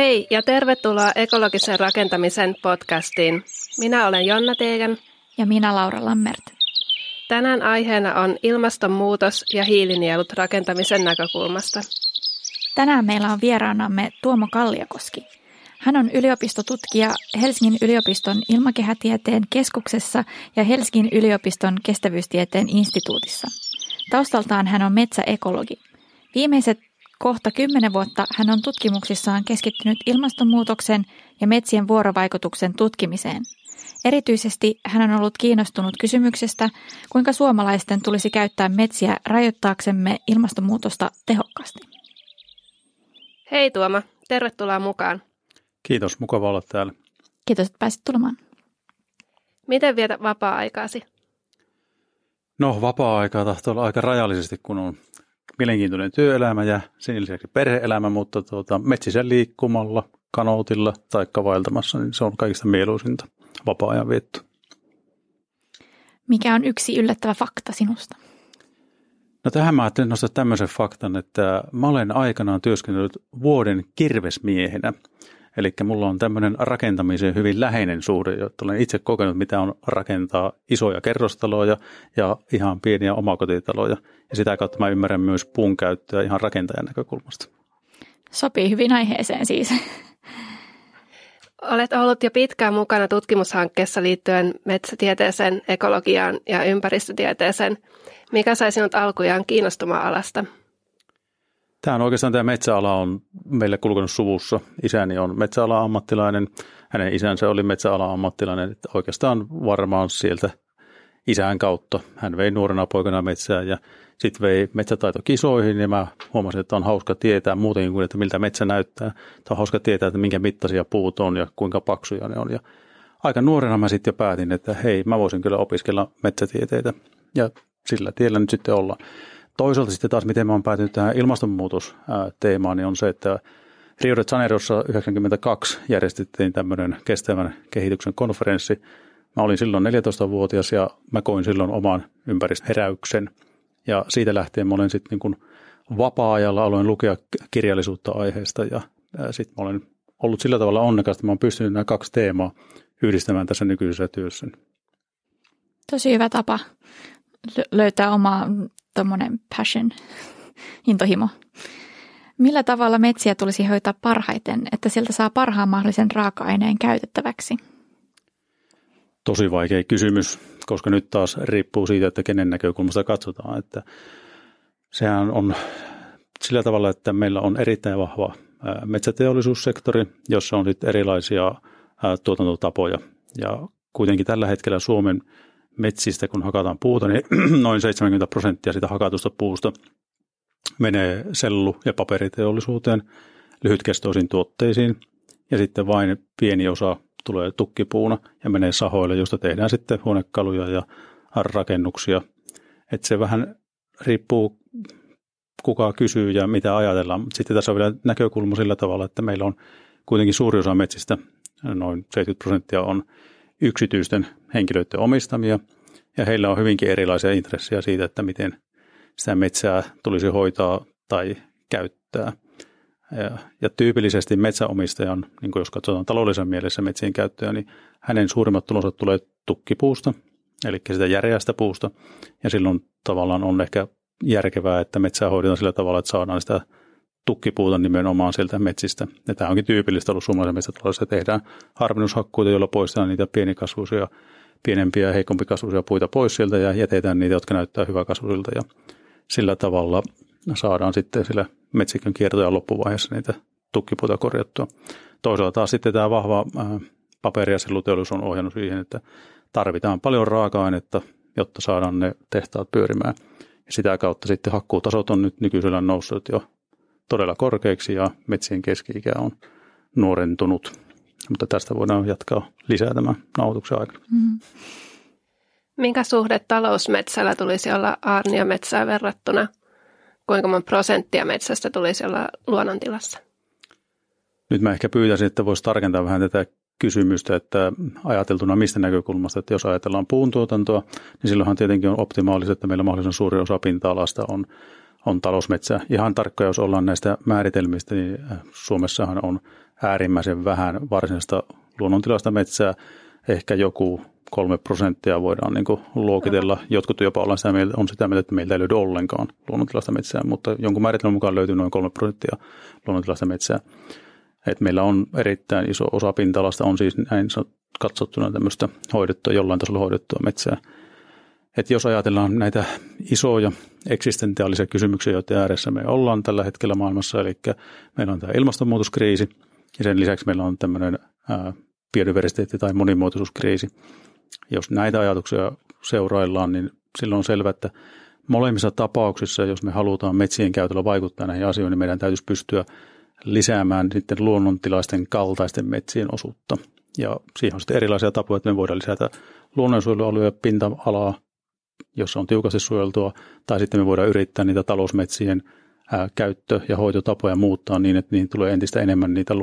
Hei ja tervetuloa ekologisen rakentamisen podcastiin. Minä olen Jonna Teegan. Ja minä Laura Lammert. Tänään aiheena on ilmastonmuutos ja hiilinielut rakentamisen näkökulmasta. Tänään meillä on vieraanamme Tuomo Kalliakoski. Hän on yliopistotutkija Helsingin yliopiston ilmakehätieteen keskuksessa ja Helsingin yliopiston kestävyystieteen instituutissa. Taustaltaan hän on metsäekologi. Viimeiset Kohta kymmenen vuotta hän on tutkimuksissaan keskittynyt ilmastonmuutoksen ja metsien vuorovaikutuksen tutkimiseen. Erityisesti hän on ollut kiinnostunut kysymyksestä, kuinka suomalaisten tulisi käyttää metsiä rajoittaaksemme ilmastonmuutosta tehokkaasti. Hei Tuoma, tervetuloa mukaan. Kiitos, mukava olla täällä. Kiitos, että pääsit tulemaan. Miten vietät vapaa-aikasi? No, vapaa-aikaa tahtoo olla aika rajallisesti, kun on mielenkiintoinen työelämä ja sen lisäksi perheelämä, mutta tuota, metsisen liikkumalla, kanoutilla tai vaeltamassa, niin se on kaikista mieluisinta vapaa-ajan vietto. Mikä on yksi yllättävä fakta sinusta? No tähän mä ajattelin nostaa tämmöisen faktan, että mä olen aikanaan työskennellyt vuoden kirvesmiehenä – Eli mulla on tämmöinen rakentamiseen hyvin läheinen suhde, jotta olen itse kokenut, mitä on rakentaa isoja kerrostaloja ja ihan pieniä omakotitaloja. Ja sitä kautta mä ymmärrän myös puun käyttöä ihan rakentajan näkökulmasta. Sopii hyvin aiheeseen siis. Olet ollut jo pitkään mukana tutkimushankkeessa liittyen metsätieteeseen, ekologiaan ja ympäristötieteeseen. Mikä sai sinut alkujaan kiinnostumaan alasta? Tämä on oikeastaan tämä metsäala on meille kulkenut suvussa. Isäni on metsäala ammattilainen, hänen isänsä oli metsäala ammattilainen. Että oikeastaan varmaan sieltä isän kautta. Hän vei nuorena poikana metsää ja sitten vei metsätaitokisoihin ja mä huomasin, että on hauska tietää muutenkin kuin, että miltä metsä näyttää. Tämä on hauska tietää, että minkä mittaisia puut on ja kuinka paksuja ne on. Ja aika nuorena mä sitten jo päätin, että hei, mä voisin kyllä opiskella metsätieteitä ja sillä tiellä nyt sitten ollaan. Toisaalta sitten taas, miten mä oon päätynyt tähän ilmastonmuutosteemaan, niin on se, että Rio de Janeirossa 1992 järjestettiin tämmöinen kestävän kehityksen konferenssi. Mä olin silloin 14-vuotias ja mä koin silloin oman ympäristöheräyksen. Ja siitä lähtien mä olen sitten niin vapaa-ajalla aloin lukea kirjallisuutta aiheesta ja sitten mä olen ollut sillä tavalla onnekas, että mä oon pystynyt nämä kaksi teemaa yhdistämään tässä nykyisessä työssä. Tosi hyvä tapa löytää oma tuommoinen passion, intohimo. Millä tavalla metsiä tulisi hoitaa parhaiten, että sieltä saa parhaan mahdollisen raaka-aineen käytettäväksi? Tosi vaikea kysymys, koska nyt taas riippuu siitä, että kenen näkökulmasta katsotaan. Että sehän on sillä tavalla, että meillä on erittäin vahva metsäteollisuussektori, jossa on sitten erilaisia tuotantotapoja. Ja kuitenkin tällä hetkellä Suomen metsistä, kun hakataan puuta, niin noin 70 prosenttia sitä hakatusta puusta menee sellu- ja paperiteollisuuteen, lyhytkestoisiin tuotteisiin, ja sitten vain pieni osa tulee tukkipuuna ja menee sahoille, josta tehdään sitten huonekaluja ja rakennuksia. Että se vähän riippuu, kuka kysyy ja mitä ajatellaan. Sitten tässä on vielä näkökulma sillä tavalla, että meillä on kuitenkin suuri osa metsistä, noin 70 prosenttia on yksityisten henkilöiden omistamia, ja heillä on hyvinkin erilaisia intressejä siitä, että miten sitä metsää tulisi hoitaa tai käyttää. Ja, ja tyypillisesti metsäomistajan, niin jos katsotaan taloudellisen mielessä metsien käyttöä, niin hänen suurimmat tulonsa tulee tukkipuusta, eli sitä järeästä puusta, ja silloin tavallaan on ehkä järkevää, että metsää hoidetaan sillä tavalla, että saadaan sitä tukkipuuta nimenomaan sieltä metsistä. Ja tämä onkin tyypillistä ollut suomalaisen metsätaloudessa. Tehdään harvennushakkuita, joilla poistetaan niitä pienikasvuisia, pienempiä ja heikompikasvuisia puita pois sieltä ja jätetään niitä, jotka näyttää hyväkasvuisilta. Ja sillä tavalla saadaan sitten sillä metsikön kiertoja loppuvaiheessa niitä tukkipuita korjattua. Toisaalta taas sitten tämä vahva paperi- ja selluteollisuus on ohjannut siihen, että tarvitaan paljon raaka-ainetta, jotta saadaan ne tehtaat pyörimään. Ja sitä kautta sitten hakkuutasot on nyt nykyisellä noussut jo korkeiksi ja metsien keski-ikä on nuorentunut. Mutta tästä voidaan jatkaa lisää tämän nauhoituksen aikana. Mm. Minkä suhde talousmetsällä tulisi olla aarniometsään verrattuna? Kuinka monta prosenttia metsästä tulisi olla luonnontilassa? Nyt mä ehkä pyytäisin, että voisi tarkentaa vähän tätä kysymystä, että ajateltuna mistä näkökulmasta, että jos ajatellaan puuntuotantoa, niin silloinhan tietenkin on optimaalista, että meillä mahdollisimman suuri osa pinta-alasta on on talousmetsä. Ihan tarkka, jos ollaan näistä määritelmistä, niin äh, Suomessahan on äärimmäisen vähän varsinaista luonnontilaista metsää. Ehkä joku kolme prosenttia voidaan niin luokitella. Jotkut jopa ollaan sitä mieltä, on sitä mieltä, että meiltä ei löydy ollenkaan luonnontilaista metsää, mutta jonkun määritelmän mukaan löytyy noin kolme prosenttia luonnontilaista metsää. Et meillä on erittäin iso osa pinta-alasta on siis näin katsottuna tämmöistä hoidettua, jollain tasolla hoidettua metsää. Et jos ajatellaan näitä isoja eksistentiaalisia kysymyksiä, joiden ääressä me ollaan tällä hetkellä maailmassa, eli meillä on tämä ilmastonmuutoskriisi ja sen lisäksi meillä on tämmöinen biodiversiteetti- tai monimuotoisuuskriisi. Jos näitä ajatuksia seuraillaan, niin silloin on selvää, että molemmissa tapauksissa, jos me halutaan metsien käytöllä vaikuttaa näihin asioihin, niin meidän täytyisi pystyä lisäämään sitten luonnontilaisten kaltaisten metsien osuutta. Ja siihen on sitten erilaisia tapoja, että me voidaan lisätä luonnonsuojelualueen pinta-alaa, jossa on tiukasti suojeltua, tai sitten me voidaan yrittää niitä talousmetsien käyttö- ja hoitotapoja muuttaa niin, että niin tulee entistä enemmän niitä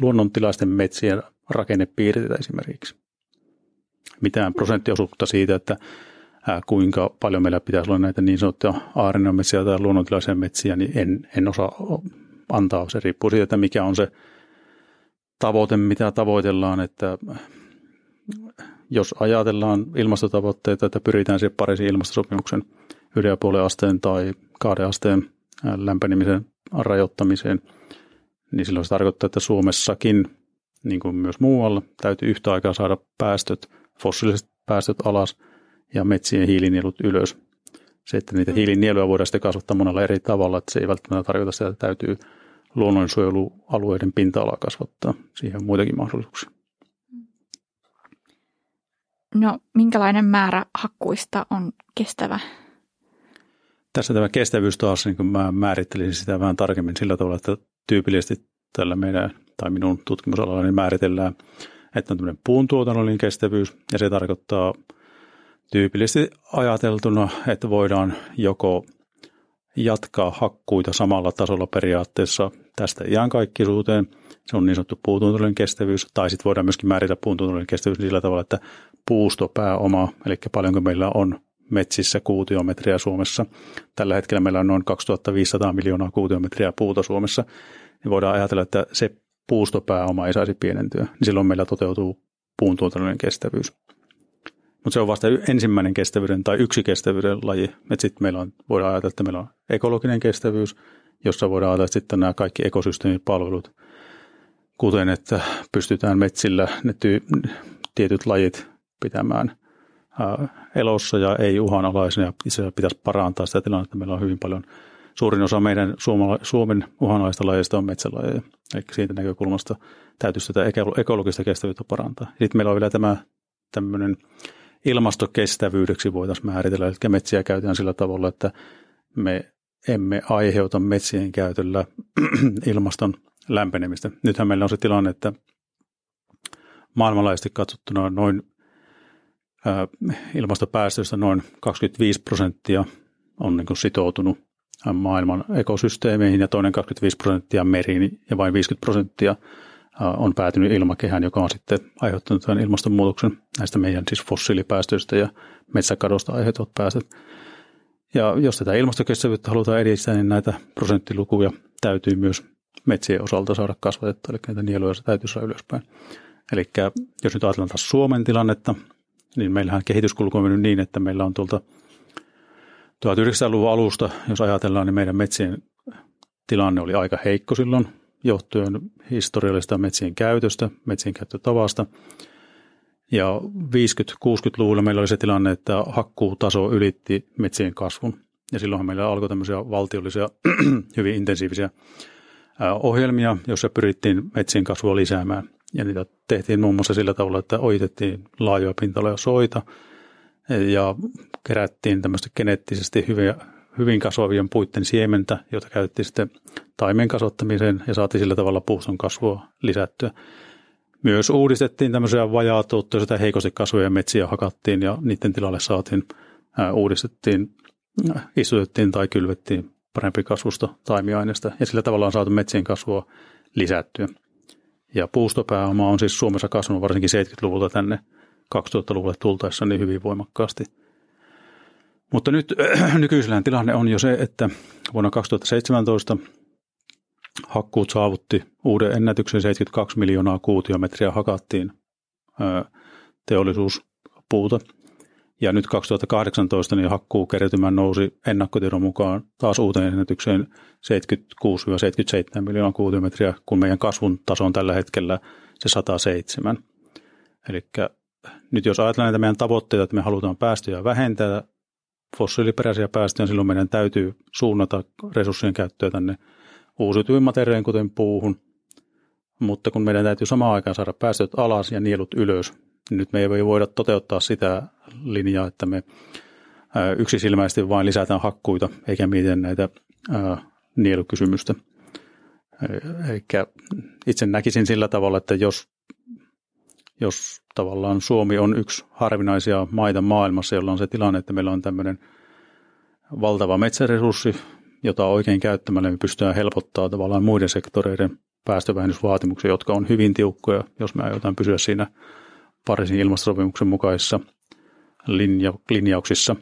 luonnontilaisten, metsien rakennepiirteitä esimerkiksi. Mitään prosenttiosuutta siitä, että kuinka paljon meillä pitäisi olla näitä niin sanottuja aarinnametsiä tai luonnontilaisia metsiä, niin en, en osaa antaa. Se riippuu siitä, että mikä on se tavoite, mitä tavoitellaan, että jos ajatellaan ilmastotavoitteita, että pyritään siihen Pariisin ilmastosopimuksen yli asteen tai kahden asteen lämpenemisen rajoittamiseen, niin silloin se tarkoittaa, että Suomessakin, niin kuin myös muualla, täytyy yhtä aikaa saada päästöt, fossiiliset päästöt alas ja metsien hiilinielut ylös. Se, että niitä hiilinieluja voidaan sitten kasvattaa monella eri tavalla, että se ei välttämättä tarkoita sitä, että täytyy luonnonsuojelualueiden pinta-alaa kasvattaa. Siihen on muitakin mahdollisuuksia. No, minkälainen määrä hakkuista on kestävä? Tässä tämä kestävyys taas, niin mä määrittelisin sitä vähän tarkemmin sillä tavalla, että tyypillisesti tällä meidän tai minun tutkimusalallani määritellään, että on tämmöinen puuntuotannollinen kestävyys ja se tarkoittaa tyypillisesti ajateltuna, että voidaan joko jatkaa hakkuita samalla tasolla periaatteessa tästä iankaikkisuuteen. Se on niin sanottu puutuntulollinen kestävyys, tai sitten voidaan myöskin määritellä puutuntulollinen kestävyys sillä tavalla, että puustopääoma, eli paljonko meillä on metsissä kuutiometriä Suomessa. Tällä hetkellä meillä on noin 2500 miljoonaa kuutiometriä puuta Suomessa, niin voidaan ajatella, että se puustopääoma ei saisi pienentyä, niin silloin meillä toteutuu puuntuotannollinen kestävyys. Mutta se on vasta ensimmäinen kestävyyden tai yksi kestävyyden laji. Sitten meillä on, voidaan ajatella, että meillä on ekologinen kestävyys, jossa voidaan ajatella sitten nämä kaikki ekosysteemipalvelut, kuten että pystytään metsillä ne ty- tietyt lajit pitämään elossa ja ei uhanalaisena ja se pitäisi parantaa sitä tilannetta. Meillä on hyvin paljon, suurin osa meidän Suomen uhanalaista lajeista on metsälajeja. Eli siitä näkökulmasta täytyisi tätä ekologista kestävyyttä parantaa. Sitten meillä on vielä tämä tämmöinen ilmastokestävyydeksi voitaisiin määritellä, eli metsiä käytetään sillä tavalla, että me emme aiheuta metsien käytöllä ilmaston lämpenemistä. Nythän meillä on se tilanne, että maailmanlaajuisesti katsottuna noin ilmastopäästöistä noin 25 prosenttia on niin sitoutunut maailman ekosysteemeihin ja toinen 25 prosenttia meriin ja vain 50 prosenttia on päätynyt ilmakehään, joka on sitten aiheuttanut tämän ilmastonmuutoksen näistä meidän siis fossiilipäästöistä ja metsäkadosta aiheutuvat päästöt. Ja jos tätä ilmastokestävyyttä halutaan edistää, niin näitä prosenttilukuja täytyy myös metsien osalta saada kasvatettua, eli näitä nieluja täytyy saada ylöspäin. Eli jos nyt ajatellaan taas Suomen tilannetta, niin meillähän kehityskulku on mennyt niin, että meillä on tuolta 1900-luvun alusta, jos ajatellaan, niin meidän metsien tilanne oli aika heikko silloin, johtuen historiallisesta metsien käytöstä, metsien käyttötavasta. Ja 50-60-luvulla meillä oli se tilanne, että hakkuutaso ylitti metsien kasvun. Ja silloinhan meillä alkoi tämmöisiä valtiollisia, hyvin intensiivisiä ohjelmia, joissa pyrittiin metsien kasvua lisäämään. Ja niitä tehtiin muun muassa sillä tavalla, että oitettiin laajoja pinta soita ja kerättiin tämmöistä geneettisesti hyviä, hyvin kasvavien puitten siementä, jota käytettiin sitten taimen kasvattamiseen ja saatiin sillä tavalla puuston kasvua lisättyä. Myös uudistettiin tämmöisiä vajaatuottoisia tai heikosti kasvavia metsiä hakattiin ja niiden tilalle saatiin, uudistettiin, istutettiin tai kylvettiin parempi kasvusta taimiaineesta ja sillä tavalla on saatu metsien kasvua lisättyä. Ja puustopääoma on siis Suomessa kasvanut varsinkin 70-luvulta tänne 2000-luvulle tultaessa niin hyvin voimakkaasti. Mutta nyt nykyisellään tilanne on jo se, että vuonna 2017 hakkuut saavutti uuden ennätyksen 72 miljoonaa kuutiometriä hakattiin teollisuuspuuta. Ja nyt 2018 niin hakkuukertymä nousi ennakkotiedon mukaan taas uuteen ennätykseen 76-77 miljoonaa kuutiometriä, kun meidän kasvun taso on tällä hetkellä se 107. Eli nyt jos ajatellaan näitä meidän tavoitteita, että me halutaan päästöjä vähentää, fossiiliperäisiä päästöjä, silloin meidän täytyy suunnata resurssien käyttöä tänne uusiutuviin materiaaleihin, kuten puuhun. Mutta kun meidän täytyy samaan aikaan saada päästöt alas ja nielut ylös, nyt me ei voida toteuttaa sitä linjaa, että me yksisilmäisesti vain lisätään hakkuita, eikä mietitä näitä nielukysymystä. Eli itse näkisin sillä tavalla, että jos, jos tavallaan Suomi on yksi harvinaisia maita maailmassa, jolla on se tilanne, että meillä on tämmöinen valtava metsäresurssi, jota oikein käyttämällä me pystytään helpottaa tavallaan muiden sektoreiden päästövähennysvaatimuksia, jotka on hyvin tiukkoja, jos me aiotaan pysyä siinä Pariisin ilmastosopimuksen mukaisissa linja, linjauksissa,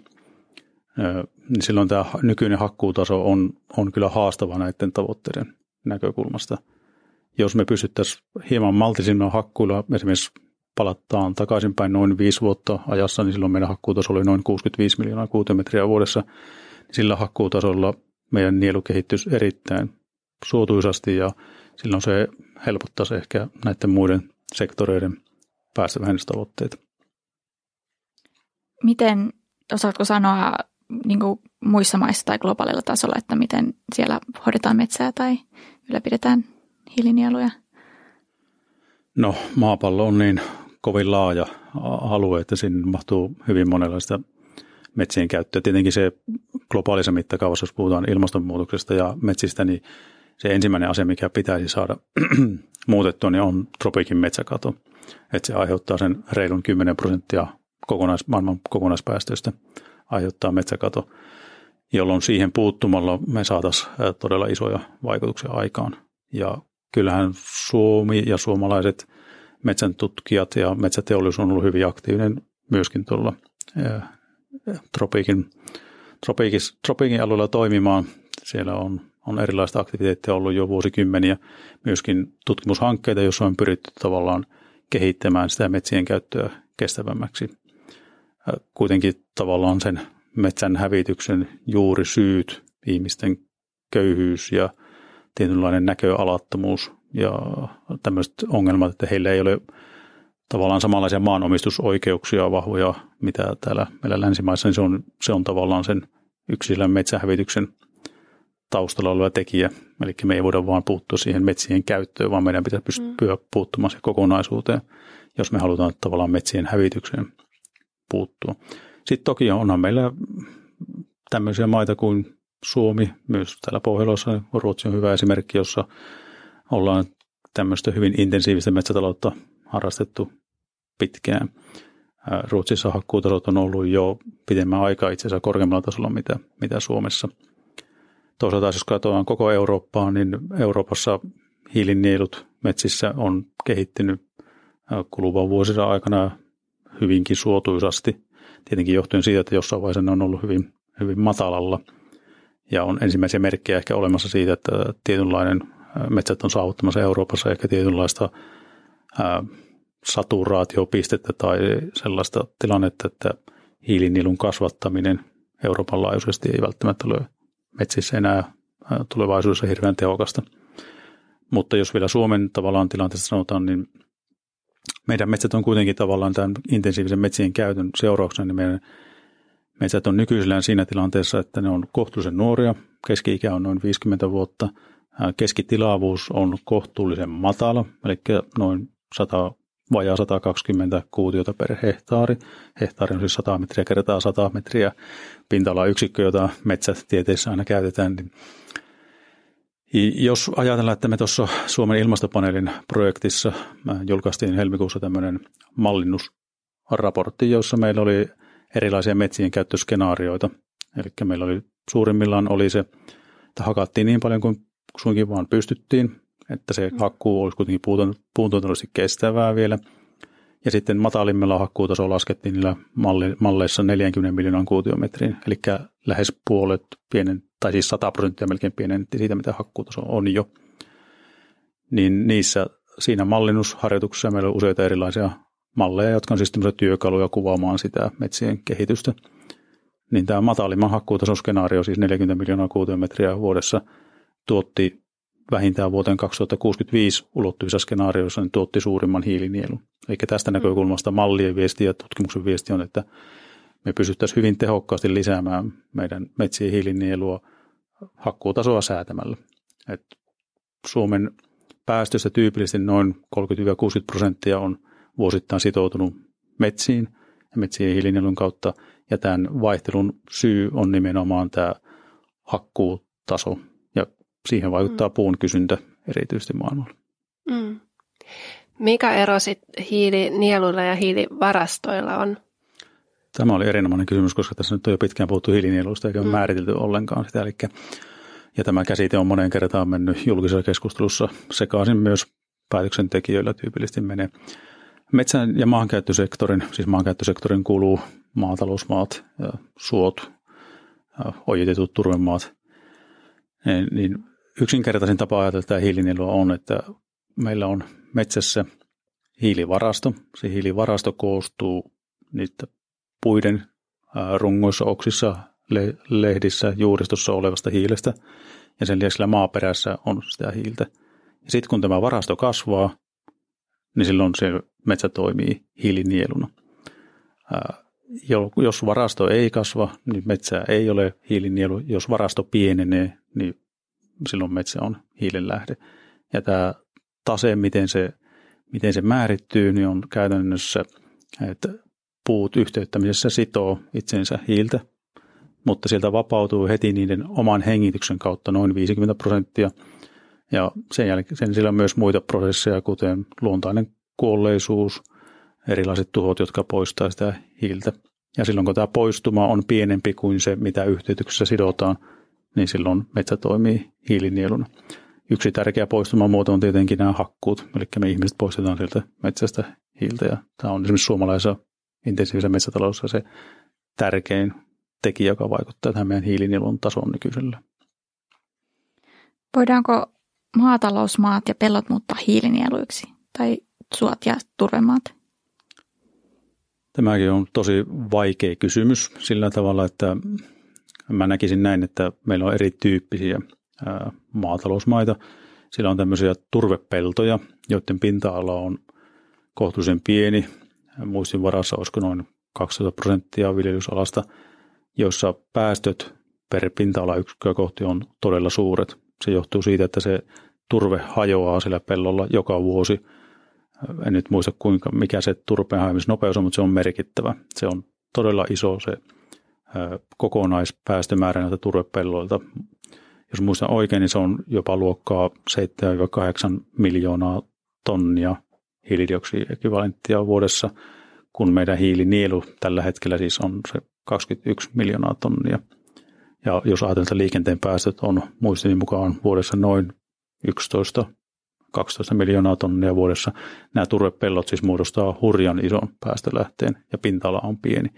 niin silloin tämä nykyinen hakkuutaso on, on kyllä haastava näiden tavoitteiden näkökulmasta. Jos me pystyttäisiin hieman maltisimmilla hakkuilla, esimerkiksi palataan takaisinpäin noin viisi vuotta ajassa, niin silloin meidän hakkuutaso oli noin 65 miljoonaa kuutiometriä vuodessa. Sillä hakkuutasolla meidän nielu kehittyisi erittäin suotuisasti ja silloin se helpottaisi ehkä näiden muiden sektoreiden päästövähennystavoitteita. Miten, osaatko sanoa niin kuin muissa maissa tai globaalilla tasolla, että miten siellä hoidetaan metsää tai ylläpidetään hiilinieluja? No maapallo on niin kovin laaja alue, että siinä mahtuu hyvin monenlaista metsien käyttöä. Tietenkin se globaalissa mittakaavassa, jos puhutaan ilmastonmuutoksesta ja metsistä, niin se ensimmäinen asia, mikä pitäisi saada muutettua, niin on tropiikin metsäkato. Että se aiheuttaa sen reilun 10 prosenttia kokonais, maailman kokonaispäästöistä aiheuttaa metsäkato, jolloin siihen puuttumalla me saataisiin todella isoja vaikutuksia aikaan. Ja kyllähän Suomi ja suomalaiset metsän tutkijat ja metsäteollisuus on ollut hyvin aktiivinen myöskin tuolla tropiikin, tropiikis, tropiikin alueella toimimaan. Siellä on, on erilaista aktiviteettia ollut jo vuosikymmeniä, myöskin tutkimushankkeita, joissa on pyritty tavallaan kehittämään sitä metsien käyttöä kestävämmäksi. Kuitenkin tavallaan sen metsän hävityksen juuri syyt, ihmisten köyhyys ja tietynlainen näköalattomuus ja tämmöiset ongelmat, että heillä ei ole tavallaan samanlaisia maanomistusoikeuksia vahvoja, mitä täällä meillä länsimaissa, niin se on, se on tavallaan sen yksilön metsähävityksen taustalla oleva tekijä. Eli me ei voida vaan puuttua siihen metsien käyttöön, vaan meidän pitää pystyä mm. puuttumaan siihen kokonaisuuteen, jos me halutaan tavallaan metsien hävitykseen puuttua. Sitten toki onhan meillä tämmöisiä maita kuin Suomi, myös täällä Pohjolassa, Ruotsi on hyvä esimerkki, jossa ollaan tämmöistä hyvin intensiivistä metsätaloutta harrastettu pitkään. Ruotsissa hakkuutasot on ollut jo pidemmän aikaa itse asiassa korkeammalla tasolla mitä, mitä Suomessa. Toisaalta jos katsotaan koko Eurooppaa, niin Euroopassa hiilinielut metsissä on kehittynyt kuluvan vuosina aikana hyvinkin suotuisasti. Tietenkin johtuen siitä, että jossain vaiheessa ne on ollut hyvin, hyvin matalalla. Ja on ensimmäisiä merkkejä ehkä olemassa siitä, että tietynlainen metsät on saavuttamassa Euroopassa ehkä tietynlaista saturaatiopistettä tai sellaista tilannetta, että hiilinilun kasvattaminen Euroopan laajuisesti ei välttämättä ole metsissä enää tulevaisuudessa hirveän tehokasta. Mutta jos vielä Suomen tavallaan tilanteesta sanotaan, niin meidän metsät on kuitenkin tavallaan tämän intensiivisen metsien käytön seurauksena, niin meidän metsät on nykyisellään siinä tilanteessa, että ne on kohtuullisen nuoria, keski-ikä on noin 50 vuotta, keskitilavuus on kohtuullisen matala, eli noin 100, vajaa 120 kuutiota per hehtaari. Hehtaari on siis 100 metriä kertaa 100 metriä pinta-alayksikkö, jota metsätieteissä aina käytetään. Niin jos ajatellaan, että me tuossa Suomen ilmastopaneelin projektissa julkaistiin helmikuussa tämmöinen mallinnusraportti, jossa meillä oli erilaisia metsien käyttöskenaarioita. Eli meillä oli suurimmillaan oli se, että hakattiin niin paljon kuin suinkin vaan pystyttiin, että se hakkuu olisi kuitenkin puuntuotannollisesti kestävää vielä. Ja sitten matalimmilla hakkuutasolla laskettiin niillä malleissa 40 miljoonan kuutiometriin, eli lähes puolet pienen, tai siis 100 prosenttia melkein pienennettiin siitä, mitä hakkuutaso on jo. niin niissä siinä mallinnusharjoituksessa meillä on useita erilaisia malleja, jotka on siis työkaluja kuvaamaan sitä metsien kehitystä. Niin tämä matalimman hakkuutasoskenaario, siis 40 miljoonaa kuutiometriä vuodessa, tuotti vähintään vuoteen 2065 ulottuvissa skenaarioissa niin tuotti suurimman hiilinielun. Eli tästä näkökulmasta mallien viesti ja tutkimuksen viesti on, että me pystyttäisiin hyvin tehokkaasti lisäämään meidän metsien hiilinielua hakkuutasoa säätämällä. Et Suomen päästöstä tyypillisesti noin 30-60 prosenttia on vuosittain sitoutunut metsiin ja metsien hiilinielun kautta, ja tämän vaihtelun syy on nimenomaan tämä hakkuutaso, siihen vaikuttaa mm. puun kysyntä erityisesti maailmalla. Mm. Mikä ero sitten hiilinieluilla ja hiilivarastoilla on? Tämä oli erinomainen kysymys, koska tässä nyt on jo pitkään puhuttu hiilinieluista eikä mm. määritelty ollenkaan sitä. Eli, ja tämä käsite on moneen kertaan mennyt julkisessa keskustelussa sekaisin myös päätöksentekijöillä tyypillisesti menee. Metsän ja maankäyttösektorin, siis maankäyttösektorin kuuluu maatalousmaat, suot, ojitetut turvemaat. Niin yksinkertaisin tapa ajatella tämä hiilinielua on, että meillä on metsässä hiilivarasto. Se hiilivarasto koostuu niitä puiden rungoissa, oksissa, lehdissä, juuristossa olevasta hiilestä ja sen lisäksi maaperässä on sitä hiiltä. Ja sitten kun tämä varasto kasvaa, niin silloin se metsä toimii hiilinieluna. Jos varasto ei kasva, niin metsä ei ole hiilinielu. Jos varasto pienenee, niin silloin metsä on hiilenlähde. Ja tämä tase, miten se, miten se määrittyy, niin on käytännössä, että puut yhteyttämisessä sitoo itsensä hiiltä, mutta sieltä vapautuu heti niiden oman hengityksen kautta noin 50 prosenttia. Ja sen jälkeen sillä on myös muita prosesseja, kuten luontainen kuolleisuus, erilaiset tuhot, jotka poistaa sitä hiiltä. Ja silloin kun tämä poistuma on pienempi kuin se, mitä yhteytyksessä sidotaan, niin silloin metsä toimii hiilinieluna. Yksi tärkeä poistumamuoto on tietenkin nämä hakkuut, eli me ihmiset poistetaan sieltä metsästä hiiltä. Ja tämä on esimerkiksi suomalaisessa intensiivisessä metsätaloudessa se tärkein tekijä, joka vaikuttaa tähän meidän hiilinielun tason nykyisellä. Voidaanko maatalousmaat ja pellot muuttaa hiilinieluiksi tai suot ja turvemaat? Tämäkin on tosi vaikea kysymys sillä tavalla, että mä näkisin näin, että meillä on erityyppisiä maatalousmaita. Sillä on tämmöisiä turvepeltoja, joiden pinta-ala on kohtuullisen pieni. Muistin varassa olisiko noin 12 prosenttia viljelysalasta, joissa päästöt per pinta-ala yksikköä kohti on todella suuret. Se johtuu siitä, että se turve hajoaa sillä pellolla joka vuosi. En nyt muista kuinka, mikä se turpeen hajoamisnopeus on, mutta se on merkittävä. Se on todella iso se kokonaispäästömäärä näiltä turvepelloilta. Jos muistan oikein, niin se on jopa luokkaa 7-8 miljoonaa tonnia hiilidioksidiekvivalenttia vuodessa, kun meidän hiilinielu tällä hetkellä siis on se 21 miljoonaa tonnia. Ja jos ajatellaan, että liikenteen päästöt on muistini mukaan vuodessa noin 11 12 miljoonaa tonnia vuodessa. Nämä turvepellot siis muodostaa hurjan ison päästölähteen ja pinta-ala on pieni.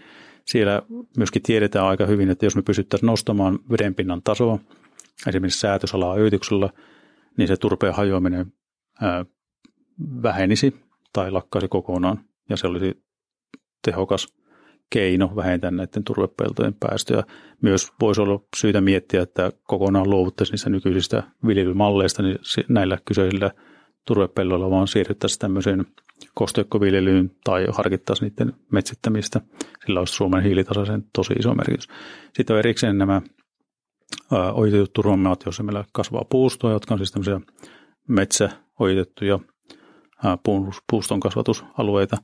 Siellä myöskin tiedetään aika hyvin, että jos me pystyttäisiin nostamaan vedenpinnan tasoa, esimerkiksi säätösalaa öityksellä, niin se turpeen hajoaminen vähenisi tai lakkaisi kokonaan, ja se olisi tehokas keino vähentää näiden turvepeltojen päästöjä. Myös voisi olla syytä miettiä, että kokonaan luovuttaisiin niistä nykyisistä viljelymalleista niin näillä kyseisillä turvepelloilla, vaan siirryttäisiin tämmöiseen kosteikkoviljelyyn tai harkittaisiin niiden metsittämistä. Sillä olisi Suomen hiilitasaisen tosi iso merkitys. Sitten on erikseen nämä ojitetut turvamaat, joissa meillä kasvaa puustoa, jotka on siis tämmöisiä metsäojitettuja puuston kasvatusalueita.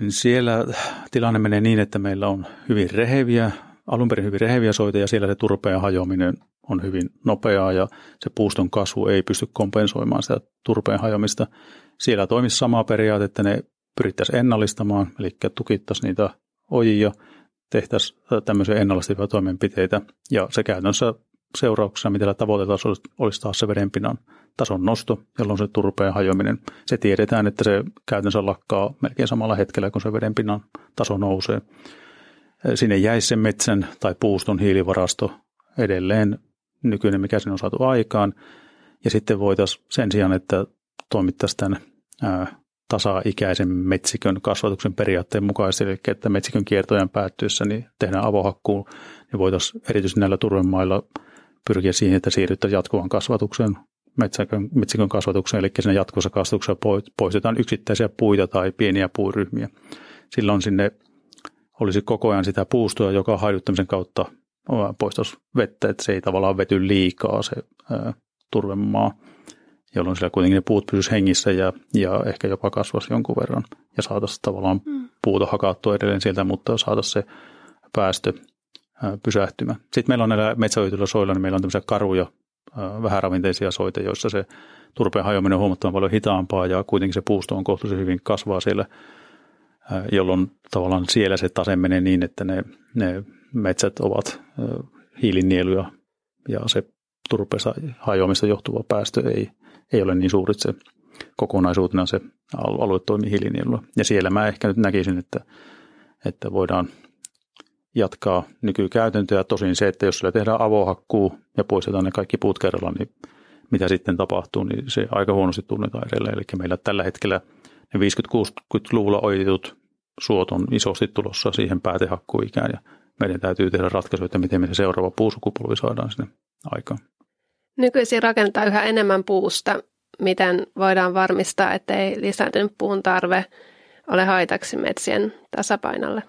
Niin siellä tilanne menee niin, että meillä on hyvin reheviä, alun perin hyvin reheviä soita ja siellä se turpeen hajoaminen on hyvin nopeaa ja se puuston kasvu ei pysty kompensoimaan sitä turpeen hajoamista. Siellä toimisi sama periaate, että ne pyrittäisiin ennallistamaan, eli tukittaisiin niitä ojia, tehtäisiin tämmöisiä ennallistavia toimenpiteitä ja se käytännössä seurauksena, mitä tavoitetaan, olisi taas se vedenpinnan tason nosto, jolloin se turpeen hajoaminen, se tiedetään, että se käytännössä lakkaa melkein samalla hetkellä, kun se vedenpinnan taso nousee. Sinne jäisi sen metsän tai puuston hiilivarasto edelleen nykyinen, mikä siinä on saatu aikaan. Ja sitten voitaisiin sen sijaan, että toimittaisiin tämän tasa-ikäisen metsikön kasvatuksen periaatteen mukaisesti, eli että metsikön kiertojen päättyessä niin tehdään avohakkuun, niin voitaisiin erityisesti näillä turvemailla pyrkiä siihen, että siirryttäisiin jatkuvan kasvatukseen, metsikön, metsikön kasvatukseen, eli siinä jatkuvassa kasvatuksessa poistetaan yksittäisiä puita tai pieniä puuryhmiä. Silloin sinne olisi koko ajan sitä puustoa, joka haiduttamisen kautta poistaisi vettä, että se ei tavallaan vety liikaa se ää, turvemaa jolloin siellä kuitenkin ne puut pysyisivät hengissä ja, ja ehkä jopa kasvaisi jonkun verran. Ja saataisiin tavallaan mm. puuta hakattua edelleen sieltä, mutta saataisiin se päästö pysähtymään. Sitten meillä on näillä metsäoituilla soilla, niin meillä on tämmöisiä karuja, vähäravinteisia soita, joissa se turpeen hajoaminen on huomattavan paljon hitaampaa ja kuitenkin se puusto on kohtuullisen hyvin kasvaa siellä, jolloin tavallaan siellä se tase menee niin, että ne, ne metsät ovat hiilinieluja ja se turpeessa hajoamista johtuva päästö ei, ei ole niin suuri, se kokonaisuutena se alue toimii hiilinielulla. Ja siellä mä ehkä nyt näkisin, että, että voidaan jatkaa nykykäytäntöä. Tosin se, että jos sillä tehdään avohakkuu ja poistetaan ne kaikki puut kerralla, niin mitä sitten tapahtuu, niin se aika huonosti tunnetaan edelleen. Eli meillä tällä hetkellä ne 50-60-luvulla oitetut suot on isosti tulossa siihen päätehakkuikään ja meidän täytyy tehdä ratkaisuja, että miten me se seuraava puusukupolvi saadaan sinne aikaan. Nykyisin rakentaa yhä enemmän puusta. Miten voidaan varmistaa, että ei lisääntynyt puun tarve ole haitaksi metsien tasapainolle?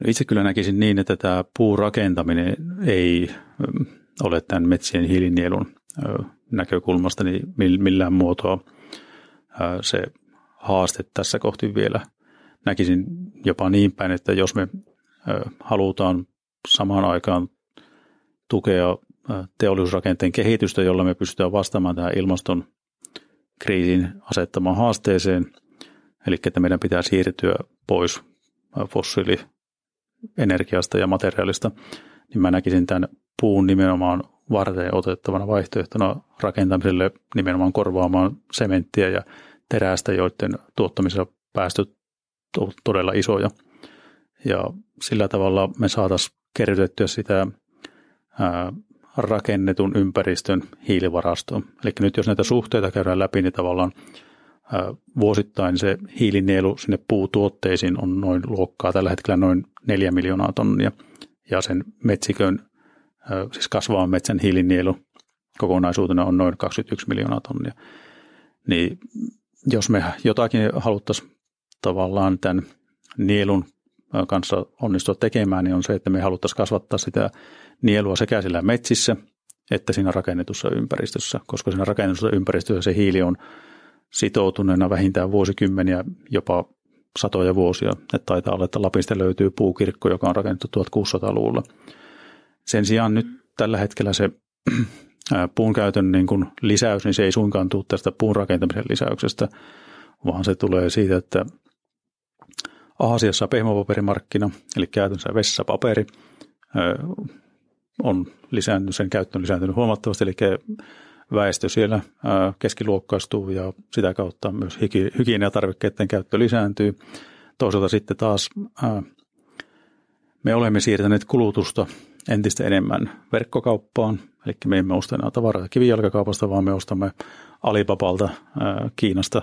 No itse kyllä näkisin niin, että tämä puurakentaminen ei ole tämän metsien hiilinielun näkökulmasta niin millään muotoa se haaste tässä kohti vielä. Näkisin jopa niin päin, että jos me halutaan samaan aikaan tukea teollisuusrakenteen kehitystä, jolla me pystytään vastaamaan tähän ilmaston kriisin asettamaan haasteeseen. Eli että meidän pitää siirtyä pois fossiilienergiasta ja materiaalista, niin mä näkisin tämän puun nimenomaan varten otettavana vaihtoehtona rakentamiselle nimenomaan korvaamaan sementtiä ja terästä, joiden tuottamisessa päästöt ovat todella isoja. Ja sillä tavalla me saataisiin kerrytettyä sitä rakennetun ympäristön hiilivarastoon. Eli nyt jos näitä suhteita käydään läpi, niin tavallaan vuosittain se hiilinielu sinne puutuotteisiin on noin luokkaa tällä hetkellä noin 4 miljoonaa tonnia. Ja sen metsikön, siis kasvavan metsän hiilinielu kokonaisuutena on noin 21 miljoonaa tonnia. Niin jos me jotakin haluttaisiin tavallaan tämän nielun kanssa onnistua tekemään, niin on se, että me haluttaisiin kasvattaa sitä nielua sekä sillä metsissä että siinä rakennetussa ympäristössä, koska siinä rakennetussa ympäristössä se hiili on sitoutuneena vähintään vuosikymmeniä, jopa satoja vuosia. Että taitaa olla, että Lapista löytyy puukirkko, joka on rakennettu 1600-luvulla. Sen sijaan nyt tällä hetkellä se puun käytön niin kuin lisäys, niin se ei suinkaan tule tästä puun rakentamisen lisäyksestä, vaan se tulee siitä, että Aasiassa pehmopaperimarkkina, eli käytännössä vessapaperi, on lisääntynyt, sen käyttö on lisääntynyt huomattavasti, eli väestö siellä keskiluokkaistuu ja sitä kautta myös hygieniatarvikkeiden käyttö lisääntyy. Toisaalta sitten taas me olemme siirtäneet kulutusta entistä enemmän verkkokauppaan, eli me emme osta enää tavaraa kivijalkakaupasta, vaan me ostamme Alibapalta Kiinasta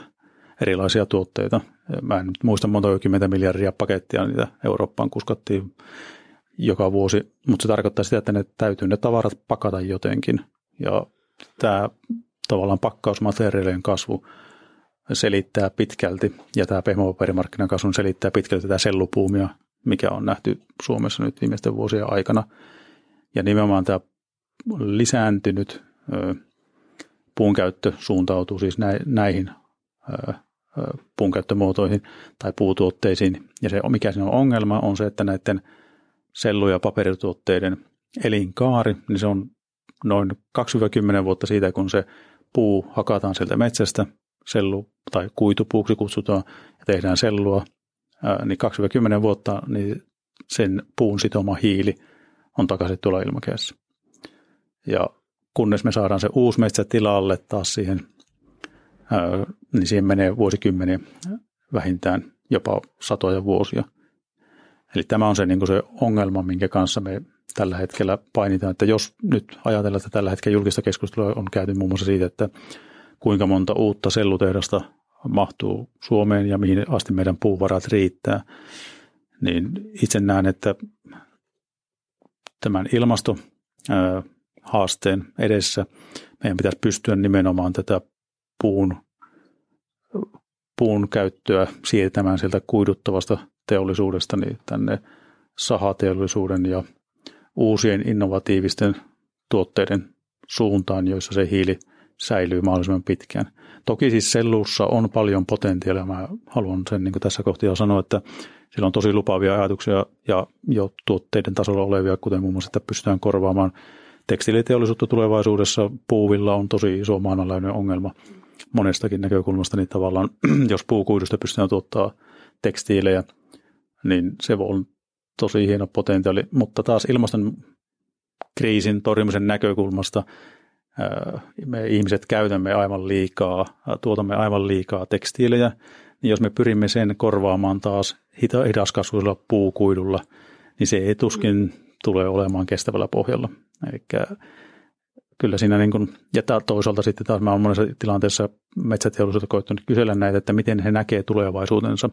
erilaisia tuotteita. Mä en nyt muista monta kymmentä miljardia pakettia niitä Eurooppaan kuskattiin joka vuosi, mutta se tarkoittaa sitä, että ne täytyy ne tavarat pakata jotenkin. Ja tämä tavallaan pakkausmateriaalien kasvu selittää pitkälti, ja tämä pehmopaperimarkkinan kasvu selittää pitkälti tätä sellupuumia, mikä on nähty Suomessa nyt viimeisten vuosien aikana. Ja nimenomaan tämä lisääntynyt puunkäyttö suuntautuu siis näihin puunkäyttömuotoihin tai puutuotteisiin. Ja se, mikä siinä on ongelma, on se, että näiden – sellu- ja paperituotteiden elinkaari, niin se on noin 2-10 vuotta siitä, kun se puu hakataan sieltä metsästä, sellu tai kuitupuuksi kutsutaan, ja tehdään sellua, niin 2-10 vuotta niin sen puun sitoma hiili on takaisin tuolla ilmakehässä. Ja kunnes me saadaan se uusi metsä tilalle taas siihen, niin siihen menee vuosikymmeniä vähintään jopa satoja vuosia. Eli tämä on se, niin se ongelma, minkä kanssa me tällä hetkellä painitaan. Että jos nyt ajatellaan, että tällä hetkellä julkista keskustelua on käyty muun muassa siitä, että kuinka monta uutta sellutehdasta mahtuu Suomeen ja mihin asti meidän puuvarat riittää, niin itse näen, että tämän ilmastohaasteen edessä meidän pitäisi pystyä nimenomaan tätä puun, puun käyttöä siirtämään sieltä kuiduttavasta teollisuudesta niin tänne sahateollisuuden ja uusien innovatiivisten tuotteiden suuntaan, joissa se hiili säilyy mahdollisimman pitkään. Toki siis sellussa on paljon potentiaalia. Mä haluan sen niin tässä kohtaa sanoa, että sillä on tosi lupaavia ajatuksia ja jo tuotteiden tasolla olevia, kuten muun muassa, että pystytään korvaamaan tekstiiliteollisuutta tulevaisuudessa. Puuvilla on tosi iso maanalainen ongelma monestakin näkökulmasta, niin tavallaan jos puukuidusta pystytään tuottaa tekstiilejä, niin se on tosi hieno potentiaali, mutta taas ilmaston kriisin torjumisen näkökulmasta me ihmiset käytämme aivan liikaa, tuotamme aivan liikaa tekstiilejä, niin jos me pyrimme sen korvaamaan taas hidaskasvuisella puukuidulla, niin se ei tuskin tule olemaan kestävällä pohjalla. Eli kyllä siinä niin kuin, ja toisaalta sitten taas mä olen monessa tilanteessa metsäteollisuutta koittanut kysellä näitä, että miten he näkee tulevaisuutensa,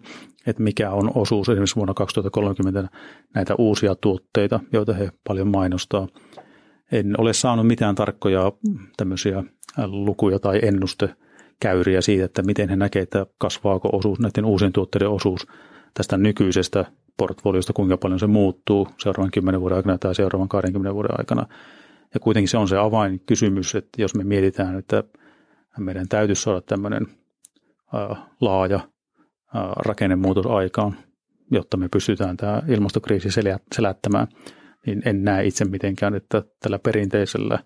että mikä on osuus esimerkiksi vuonna 2030 näitä uusia tuotteita, joita he paljon mainostaa. En ole saanut mitään tarkkoja tämmöisiä lukuja tai ennustekäyriä siitä, että miten he näkevät, että kasvaako osuus, näiden uusien tuotteiden osuus tästä nykyisestä portfoliosta, kuinka paljon se muuttuu seuraavan 10 vuoden aikana tai seuraavan 20 vuoden aikana. Ja kuitenkin se on se avainkysymys, että jos me mietitään, että meidän täytyisi saada tämmöinen laaja rakennemuutos aikaan, jotta me pystytään tämä ilmastokriisi selättämään, niin en näe itse mitenkään, että tällä perinteisellä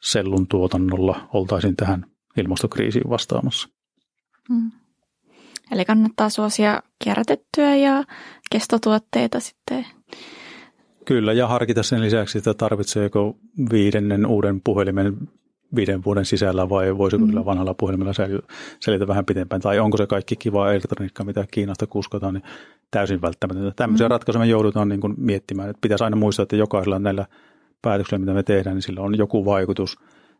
sellun tuotannolla oltaisiin tähän ilmastokriisiin vastaamassa. Hmm. Eli kannattaa suosia kierrätettyä ja kestotuotteita sitten. Kyllä, ja harkita sen lisäksi, että tarvitseeko viidennen uuden puhelimen viiden vuoden sisällä vai voisiko mm. vanhalla puhelimella selitä vähän pitempään, tai onko se kaikki kiva elektroniikka, mitä Kiinasta kuskotaan, niin täysin välttämätöntä. Tämmöisiä mm. ratkaisuja me joudutaan niin kuin miettimään, että pitäisi aina muistaa, että jokaisella näillä päätöksillä, mitä me tehdään, niin sillä on joku vaikutus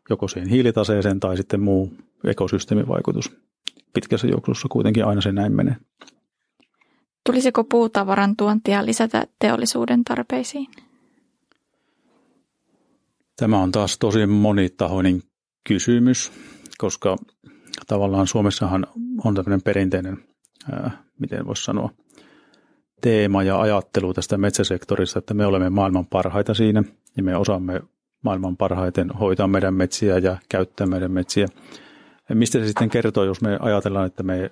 joko siihen hiilitaseeseen tai sitten muu ekosysteemivaikutus. Pitkässä juoksussa kuitenkin aina se näin menee. Tulisiko puutavaran tuontia lisätä teollisuuden tarpeisiin? Tämä on taas tosi monitahoinen kysymys, koska tavallaan Suomessahan on tämmöinen perinteinen, ää, miten voisi sanoa, teema ja ajattelu tästä metsäsektorista, että me olemme maailman parhaita siinä ja me osaamme maailman parhaiten hoitaa meidän metsiä ja käyttää meidän metsiä. Ja mistä se sitten kertoo, jos me ajatellaan, että me,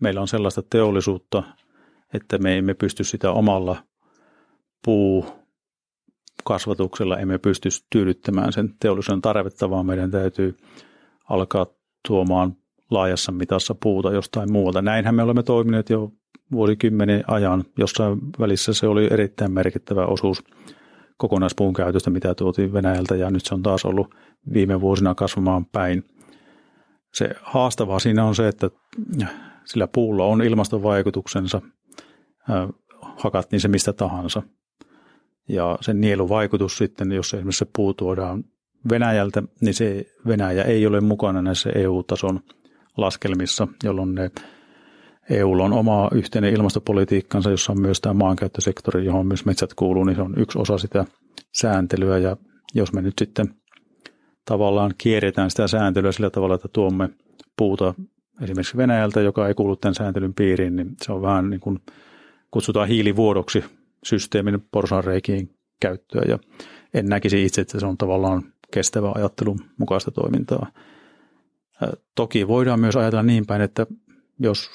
meillä on sellaista teollisuutta, että me emme pysty sitä omalla puu kasvatuksella emme pysty tyydyttämään sen teollisuuden tarvetta, vaan meidän täytyy alkaa tuomaan laajassa mitassa puuta jostain muualta. Näinhän me olemme toimineet jo vuosikymmenen ajan. Jossain välissä se oli erittäin merkittävä osuus kokonaispuun käytöstä, mitä tuotiin Venäjältä, ja nyt se on taas ollut viime vuosina kasvamaan päin. Se haastavaa siinä on se, että sillä puulla on ilmastovaikutuksensa, hakattiin se mistä tahansa. Ja sen nieluvaikutus sitten, jos esimerkiksi se puu tuodaan Venäjältä, niin se Venäjä ei ole mukana näissä EU-tason laskelmissa, jolloin ne EUlla on oma yhteinen ilmastopolitiikkansa, jossa on myös tämä maankäyttösektori, johon myös metsät kuuluu, niin se on yksi osa sitä sääntelyä. Ja jos me nyt sitten tavallaan kierretään sitä sääntelyä sillä tavalla, että tuomme puuta esimerkiksi Venäjältä, joka ei kuulu tämän sääntelyn piiriin, niin se on vähän niin kuin kutsutaan hiilivuodoksi systeemin porsanreikiin käyttöä ja en näkisi itse, että se on tavallaan kestävä ajattelun mukaista toimintaa. Toki voidaan myös ajatella niin päin, että jos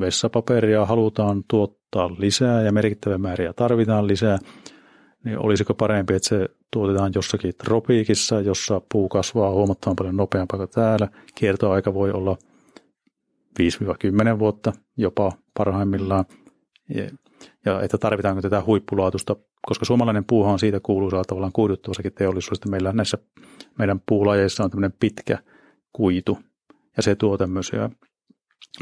vessapaperia halutaan tuottaa lisää ja merkittävä määriä tarvitaan lisää, niin olisiko parempi, että se tuotetaan jossakin tropiikissa, jossa puu kasvaa huomattavan paljon nopeampaa kuin täällä. Kiertoaika voi olla 5-10 vuotta jopa parhaimmillaan ja että tarvitaanko tätä huippulaatusta, koska suomalainen puuha on siitä kuuluisella tavallaan kuiduttavassakin teollisuudesta. Meillä näissä meidän puulajeissa on tämmöinen pitkä kuitu ja se tuo tämmöisiä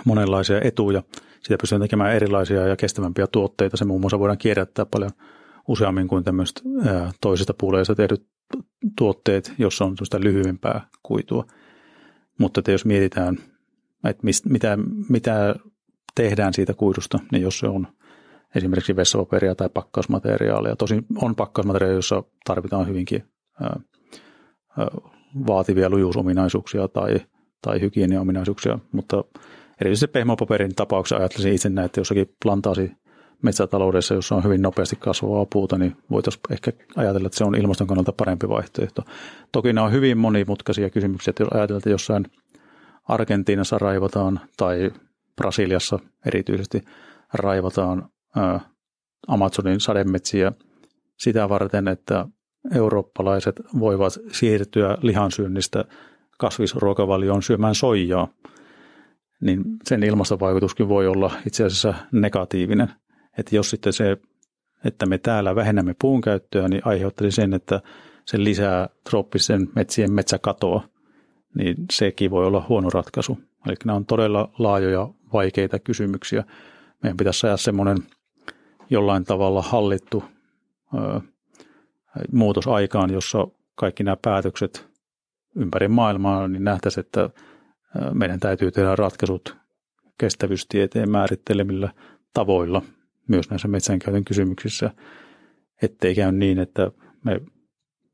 monenlaisia etuja. Sitä pystytään tekemään erilaisia ja kestävämpiä tuotteita. Se muun muassa voidaan kierrättää paljon useammin kuin tämmöiset toisesta puuleista tehdyt tuotteet, jossa on tämmöistä lyhyempää kuitua. Mutta että jos mietitään, että mistä, mitä, mitä tehdään siitä kuidusta, niin jos se on esimerkiksi vessapaperia tai pakkausmateriaalia. Tosin on pakkausmateriaalia, jossa tarvitaan hyvinkin vaativia lujuusominaisuuksia tai, tai hygieniaominaisuuksia, mutta erityisesti pehmopaperin tapauksessa ajattelisin itse näin, että jossakin plantaasi metsätaloudessa, jossa on hyvin nopeasti kasvavaa puuta, niin voitaisiin ehkä ajatella, että se on ilmaston kannalta parempi vaihtoehto. Toki nämä on hyvin monimutkaisia kysymyksiä, että jos ajatellaan, että jossain Argentiinassa raivataan tai Brasiliassa erityisesti raivataan Amazonin sademetsiä sitä varten, että eurooppalaiset voivat siirtyä lihansyönnistä kasvisruokavalioon syömään soijaa, niin sen ilmastovaikutuskin voi olla itse asiassa negatiivinen. Että jos sitten se, että me täällä vähennämme puun käyttöä, niin aiheuttaisi sen, että se lisää trooppisen metsien metsäkatoa, niin sekin voi olla huono ratkaisu. Eli nämä on todella laajoja, vaikeita kysymyksiä. Meidän pitäisi saada semmoinen jollain tavalla hallittu muutos aikaan, jossa kaikki nämä päätökset ympäri maailmaa, niin nähtäisiin, että meidän täytyy tehdä ratkaisut kestävyystieteen määrittelemillä tavoilla myös näissä metsänkäytön kysymyksissä, ettei käy niin, että me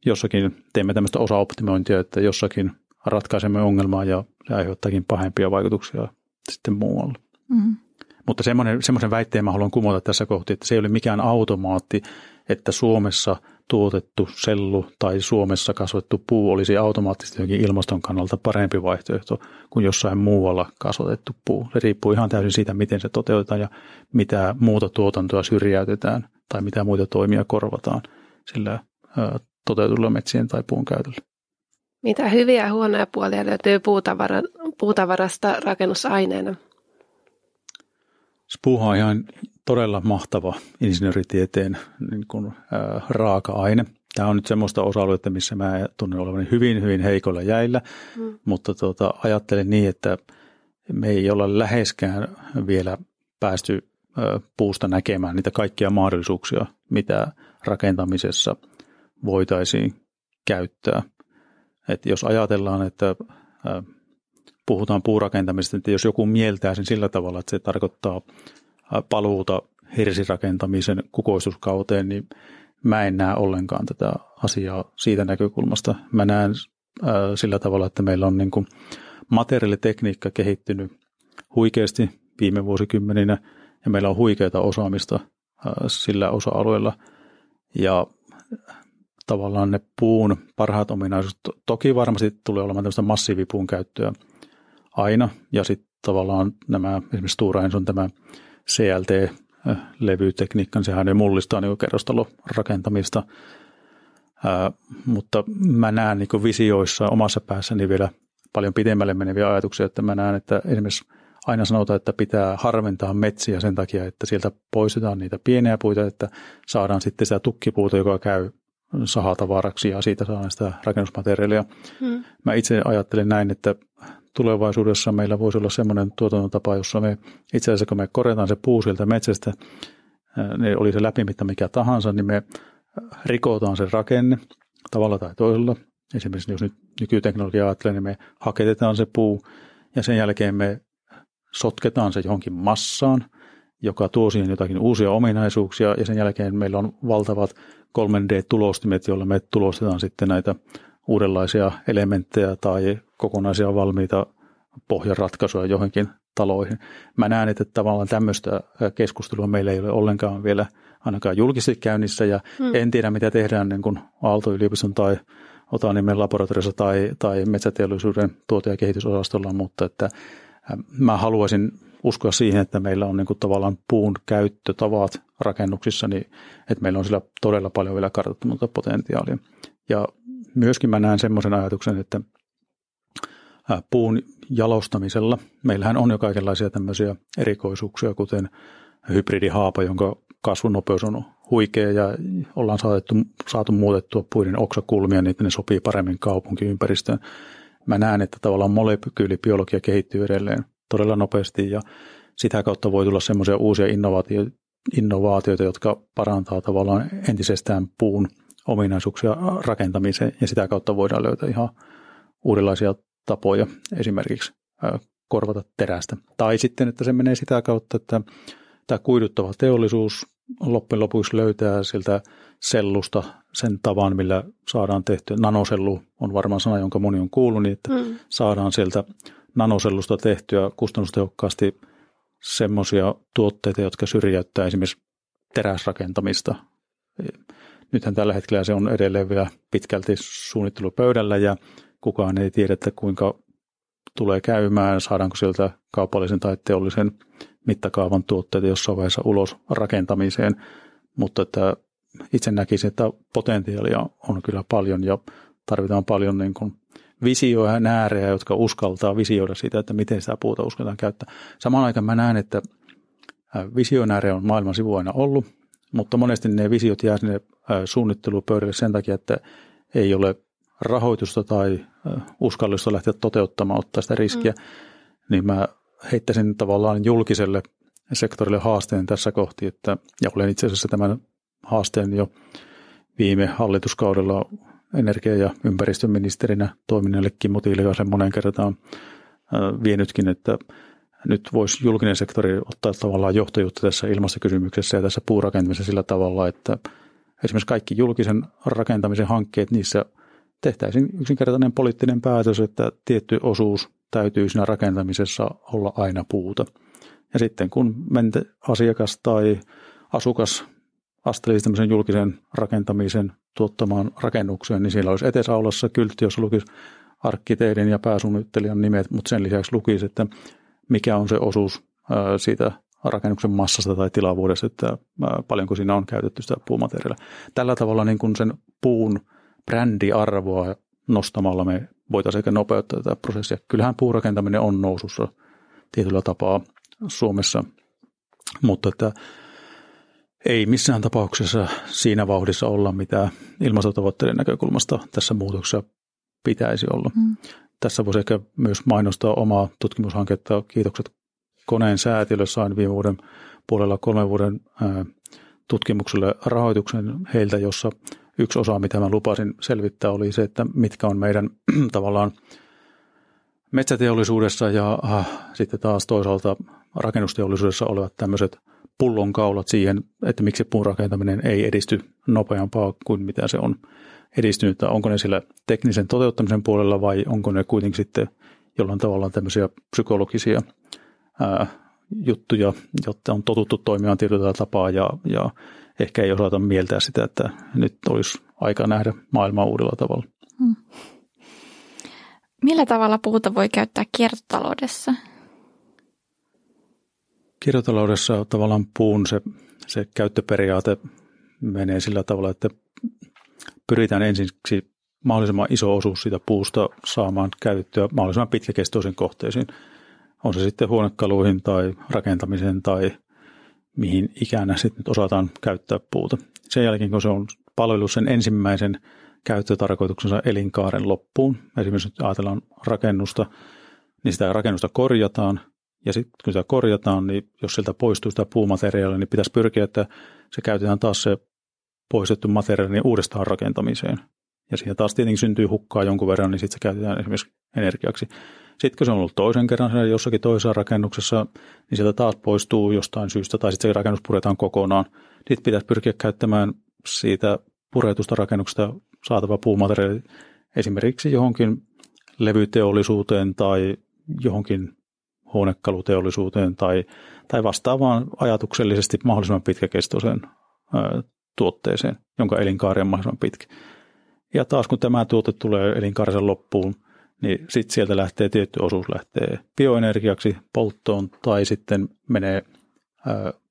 jossakin teemme tämmöistä osaoptimointia, että jossakin ratkaisemme ongelmaa ja se aiheuttaakin pahempia vaikutuksia sitten muualla. Mm. Mutta semmoinen, semmoisen väitteen mä haluan kumota tässä kohti, että se ei ole mikään automaatti, että Suomessa tuotettu sellu tai Suomessa kasvattu puu olisi automaattisesti jokin ilmaston kannalta parempi vaihtoehto kuin jossain muualla kasvatettu puu. Se riippuu ihan täysin siitä, miten se toteutetaan ja mitä muuta tuotantoa syrjäytetään tai mitä muita toimia korvataan sillä toteutulla metsien tai puun käytöllä. Mitä hyviä ja huonoja puolia löytyy puutavara, puutavarasta rakennusaineena? Puuha on ihan todella mahtava insinööritieteen niin kuin, ää, raaka-aine. Tämä on nyt semmoista osa-aluetta, missä mä tunnen olevani hyvin, hyvin heikolla jäillä, mm. mutta tuota, ajattelen niin, että me ei olla läheskään vielä päästy ää, puusta näkemään niitä kaikkia mahdollisuuksia, mitä rakentamisessa voitaisiin käyttää. Et jos ajatellaan, että ää, puhutaan puurakentamisesta, että jos joku mieltää sen sillä tavalla, että se tarkoittaa paluuta hirsirakentamisen kukoistuskauteen, niin mä en näe ollenkaan tätä asiaa siitä näkökulmasta. Mä näen sillä tavalla, että meillä on niin kuin materiaalitekniikka kehittynyt huikeasti viime vuosikymmeninä ja meillä on huikeita osaamista sillä osa-alueella ja tavallaan ne puun parhaat ominaisuudet, toki varmasti tulee olemaan tämmöistä massiivipuun käyttöä aina. Ja sitten tavallaan nämä, esimerkiksi Stura on tämä CLT-levytekniikka, niin sehän jo mullistaa niin kerrostalorakentamista. Ää, mutta mä näen niin visioissa omassa päässäni vielä paljon pidemmälle meneviä ajatuksia, että mä näen, että esimerkiksi aina sanotaan, että pitää harventaa metsiä sen takia, että sieltä poistetaan niitä pieniä puita, että saadaan sitten sitä tukkipuuta, joka käy sahatavaraksi ja siitä saadaan sitä rakennusmateriaalia. Hmm. Mä itse ajattelen näin, että tulevaisuudessa meillä voisi olla semmoinen tuotantotapa, jossa me itse asiassa kun me korjataan se puu sieltä metsästä, ne oli se läpimitta mikä tahansa, niin me rikotaan se rakenne tavalla tai toisella. Esimerkiksi jos nyt nykyteknologia ajattelee, niin me haketetaan se puu ja sen jälkeen me sotketaan se johonkin massaan, joka tuo siihen jotakin uusia ominaisuuksia ja sen jälkeen meillä on valtavat 3D-tulostimet, joilla me tulostetaan sitten näitä uudenlaisia elementtejä tai kokonaisia valmiita pohjaratkaisuja johonkin taloihin. Mä näen, että tavallaan tämmöistä keskustelua meillä ei ole ollenkaan vielä ainakaan julkisesti käynnissä ja hmm. en tiedä mitä tehdään niin kuin Aalto-yliopiston tai Otanimen laboratoriossa tai, tai metsäteollisuuden tuote- ja kehitysosastolla, mutta että mä haluaisin uskoa siihen, että meillä on niin kuin tavallaan puun käyttötavat rakennuksissa, niin että meillä on sillä todella paljon vielä kartoittamatta potentiaalia. Ja myöskin mä näen semmoisen ajatuksen, että puun jalostamisella, meillähän on jo kaikenlaisia tämmöisiä erikoisuuksia, kuten hybridihaapa, jonka kasvunopeus on huikea ja ollaan saatu, saatu muutettua puiden oksakulmia, niin että ne sopii paremmin kaupunkiympäristöön. Mä näen, että tavallaan molekyylibiologia kehittyy edelleen todella nopeasti ja sitä kautta voi tulla semmoisia uusia innovaatioita, jotka parantaa tavallaan entisestään puun ominaisuuksia rakentamiseen ja sitä kautta voidaan löytää ihan uudenlaisia tapoja esimerkiksi korvata terästä. Tai sitten, että se menee sitä kautta, että tämä kuiduttava teollisuus loppujen lopuksi löytää siltä sellusta sen tavan, millä saadaan tehtyä. Nanosellu on varmaan sana, jonka moni on kuullut, niin että mm. saadaan sieltä nanosellusta tehtyä kustannustehokkaasti semmoisia tuotteita, jotka syrjäyttää esimerkiksi teräsrakentamista. Nythän tällä hetkellä se on edelleen vielä pitkälti suunnittelupöydällä ja kukaan ei tiedä, että kuinka tulee käymään, saadaanko sieltä kaupallisen tai teollisen mittakaavan tuotteita jossain vaiheessa ulos rakentamiseen, mutta että itse näkisin, että potentiaalia on kyllä paljon ja tarvitaan paljon niin kuin visioja ja nääreä, jotka uskaltaa visioida sitä, että miten sitä puuta uskaltaan käyttää. Samaan aikaan mä näen, että visionäärejä on maailman sivu aina ollut, mutta monesti ne visiot jää sinne suunnittelupöydälle sen takia, että ei ole rahoitusta tai uskallusta lähteä toteuttamaan, ottaa sitä riskiä, mm. niin mä heittäisin tavallaan julkiselle sektorille haasteen tässä kohti, että, ja olen itse asiassa tämän haasteen jo viime hallituskaudella energia- ja ympäristöministerinä toiminnalle Kimmo Tiilikaisen monen kertaan vienytkin, että nyt voisi julkinen sektori ottaa tavallaan johtajuutta tässä ilmastokysymyksessä ja tässä puurakentamisessa sillä tavalla, että esimerkiksi kaikki julkisen rakentamisen hankkeet, niissä tehtäisiin yksinkertainen poliittinen päätös, että tietty osuus täytyy siinä rakentamisessa olla aina puuta. Ja sitten kun mente asiakas tai asukas astelisi tämmöisen julkisen rakentamisen tuottamaan rakennukseen, niin siellä olisi etesaulassa kyltti, jos lukisi arkkitehdin ja pääsuunnittelijan nimet, mutta sen lisäksi lukisi, että mikä on se osuus siitä rakennuksen massasta tai tilavuudesta, että paljonko siinä on käytetty sitä puumateriaalia. Tällä tavalla niin kuin sen puun brändiarvoa nostamalla me voitaisiin ehkä nopeuttaa tätä prosessia. Kyllähän puurakentaminen on nousussa tietyllä tapaa Suomessa, mutta että ei missään tapauksessa siinä vauhdissa olla, mitä ilmastotavoitteiden näkökulmasta tässä muutoksessa pitäisi olla. Mm. Tässä voisi ehkä myös mainostaa omaa tutkimushanketta. Kiitokset koneen säätiölle. Sain viime vuoden puolella kolmen vuoden tutkimukselle rahoituksen heiltä, jossa yksi osa, mitä mä lupasin selvittää, oli se, että mitkä on meidän tavallaan metsäteollisuudessa ja äh, sitten taas toisaalta rakennusteollisuudessa olevat tämmöiset pullonkaulat siihen, että miksi puun rakentaminen ei edisty nopeampaa kuin mitä se on edistynyt. Onko ne sillä teknisen toteuttamisen puolella vai onko ne kuitenkin sitten jollain tavalla tämmöisiä psykologisia ää, juttuja, jotta on totuttu toimimaan tietyllä tapaa ja, ja ehkä ei osata mieltää sitä, että nyt olisi aika nähdä maailmaa uudella tavalla. Hmm. Millä tavalla puuta voi käyttää kiertotaloudessa? Kiertotaloudessa tavallaan puun se, se käyttöperiaate menee sillä tavalla, että pyritään ensiksi mahdollisimman iso osuus siitä puusta saamaan käyttöä mahdollisimman pitkäkestoisiin kohteisiin. On se sitten huonekaluihin tai rakentamiseen tai mihin ikänä sitten nyt osataan käyttää puuta. Sen jälkeen, kun se on palvelu sen ensimmäisen käyttötarkoituksensa elinkaaren loppuun, esimerkiksi nyt ajatellaan rakennusta, niin sitä rakennusta korjataan, ja sitten kun sitä korjataan, niin jos sieltä poistuu sitä puumateriaalia, niin pitäisi pyrkiä, että se käytetään taas se poistettu materiaali uudestaan rakentamiseen. Ja siihen taas tietenkin syntyy hukkaa jonkun verran, niin sitten se käytetään esimerkiksi energiaksi. Sitten kun se on ollut toisen kerran siellä jossakin toisessa rakennuksessa, niin sieltä taas poistuu jostain syystä, tai sitten se rakennus puretaan kokonaan. Sitten pitäisi pyrkiä käyttämään siitä puretusta rakennuksesta saatava puumateriaali esimerkiksi johonkin levyteollisuuteen tai johonkin huonekaluteollisuuteen tai, tai vastaavaan ajatuksellisesti mahdollisimman pitkäkestoiseen tuotteeseen, jonka elinkaari on mahdollisimman pitkä. Ja taas kun tämä tuote tulee elinkaarensa loppuun, niin sitten sieltä lähtee tietty osuus lähtee bioenergiaksi, polttoon tai sitten menee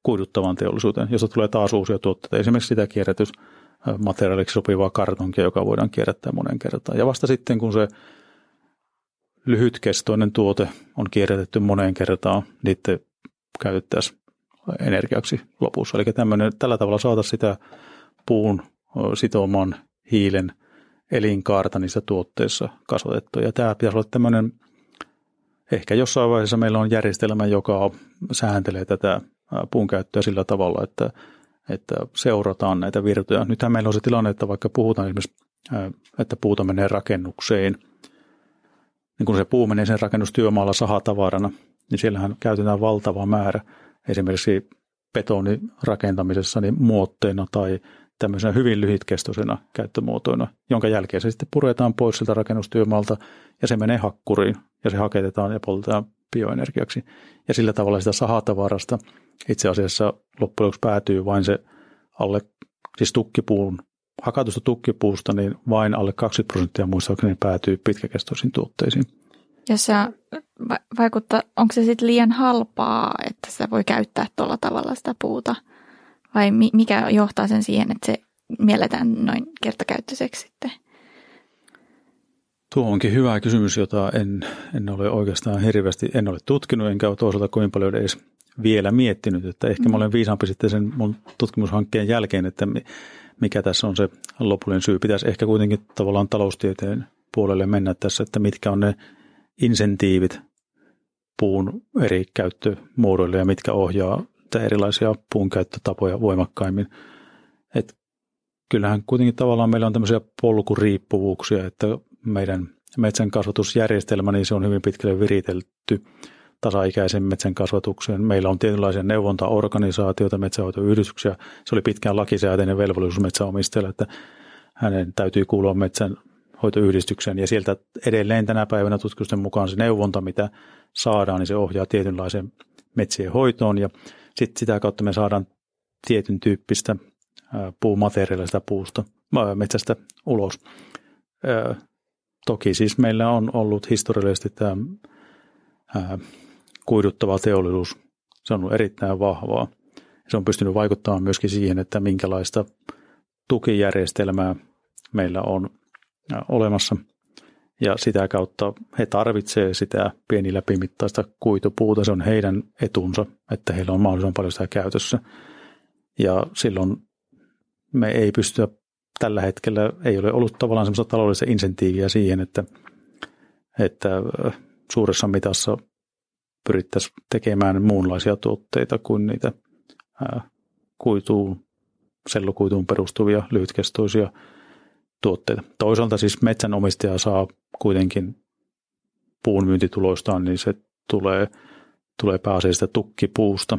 kuiduttavaan teollisuuteen, josta tulee taas uusia tuotteita. Esimerkiksi sitä kierrätysmateriaaliksi sopivaa kartonkia, joka voidaan kierrättää monen kertaan. Ja vasta sitten, kun se lyhytkestoinen tuote on kierrätetty moneen kertaan, niitä käytettäisiin energiaksi lopussa. Eli tämmöinen, tällä tavalla saataisiin sitä puun sitoman hiilen elinkaarta niissä tuotteissa kasvatettu. Ja tämä pitäisi olla tämmöinen, ehkä jossain vaiheessa meillä on järjestelmä, joka sääntelee tätä puun käyttöä sillä tavalla, että, että seurataan näitä virtoja. Nythän meillä on se tilanne, että vaikka puhutaan esimerkiksi, että puuta menee rakennukseen, niin kun se puu menee sen rakennustyömaalla sahatavarana, niin siellähän käytetään valtava määrä esimerkiksi betonin rakentamisessa niin muotteena tai tämmöisenä hyvin lyhytkestoisena käyttömuotoina, jonka jälkeen se sitten puretaan pois sieltä rakennustyömaalta ja se menee hakkuriin ja se haketetaan ja poltetaan bioenergiaksi. Ja sillä tavalla sitä sahatavarasta itse asiassa loppujen lopuksi päätyy vain se alle, siis tukkipuun, hakatusta tukkipuusta, niin vain alle 20 prosenttia muistaakseni päätyy pitkäkestoisiin tuotteisiin. Ja se vaikuttaa, onko se sitten liian halpaa, että sitä voi käyttää tuolla tavalla sitä puuta? Vai mikä johtaa sen siihen, että se mielletään noin kertakäyttöiseksi sitten? Tuo onkin hyvä kysymys, jota en, en ole oikeastaan hirveästi, en ole tutkinut, enkä ole toisaalta kovin paljon edes vielä miettinyt, että ehkä mä olen viisaampi sitten sen mun tutkimushankkeen jälkeen, että mikä tässä on se lopullinen syy. Pitäisi ehkä kuitenkin tavallaan taloustieteen puolelle mennä tässä, että mitkä on ne insentiivit puun eri käyttömuodoille ja mitkä ohjaa erilaisia puun käyttötapoja voimakkaimmin. Et kyllähän kuitenkin tavallaan meillä on tämmöisiä polkuriippuvuuksia, että meidän metsän kasvatusjärjestelmä, niin se on hyvin pitkälle viritelty tasaikäisen metsän kasvatukseen. Meillä on tietynlaisia neuvontaorganisaatioita, metsähoitoyhdistyksiä. Se oli pitkään lakisääteinen velvollisuus metsäomistajalle, että hänen täytyy kuulua metsän hoitoyhdistykseen ja sieltä edelleen tänä päivänä tutkimusten mukaan se neuvonta, mitä saadaan, niin se ohjaa tietynlaiseen metsien hoitoon ja sitten sitä kautta me saadaan tietyn tyyppistä puumateriaalista puusta, metsästä ulos. Toki siis meillä on ollut historiallisesti tämä kuiduttava teollisuus. Se on ollut erittäin vahvaa. Se on pystynyt vaikuttamaan myöskin siihen, että minkälaista tukijärjestelmää meillä on olemassa. Ja sitä kautta he tarvitsevat sitä pieni läpimittaista kuitupuuta. Se on heidän etunsa, että heillä on mahdollisimman paljon sitä käytössä. Ja silloin me ei pystytä tällä hetkellä, ei ole ollut tavallaan semmoista taloudellista insentiiviä siihen, että, että suuressa mitassa pyrittäisiin tekemään muunlaisia tuotteita kuin niitä kuituun, sellukuituun perustuvia lyhytkestoisia tuotteita. Toisaalta siis metsänomistaja saa kuitenkin puun myyntituloistaan, niin se tulee, tulee pääasiassa tukkipuusta.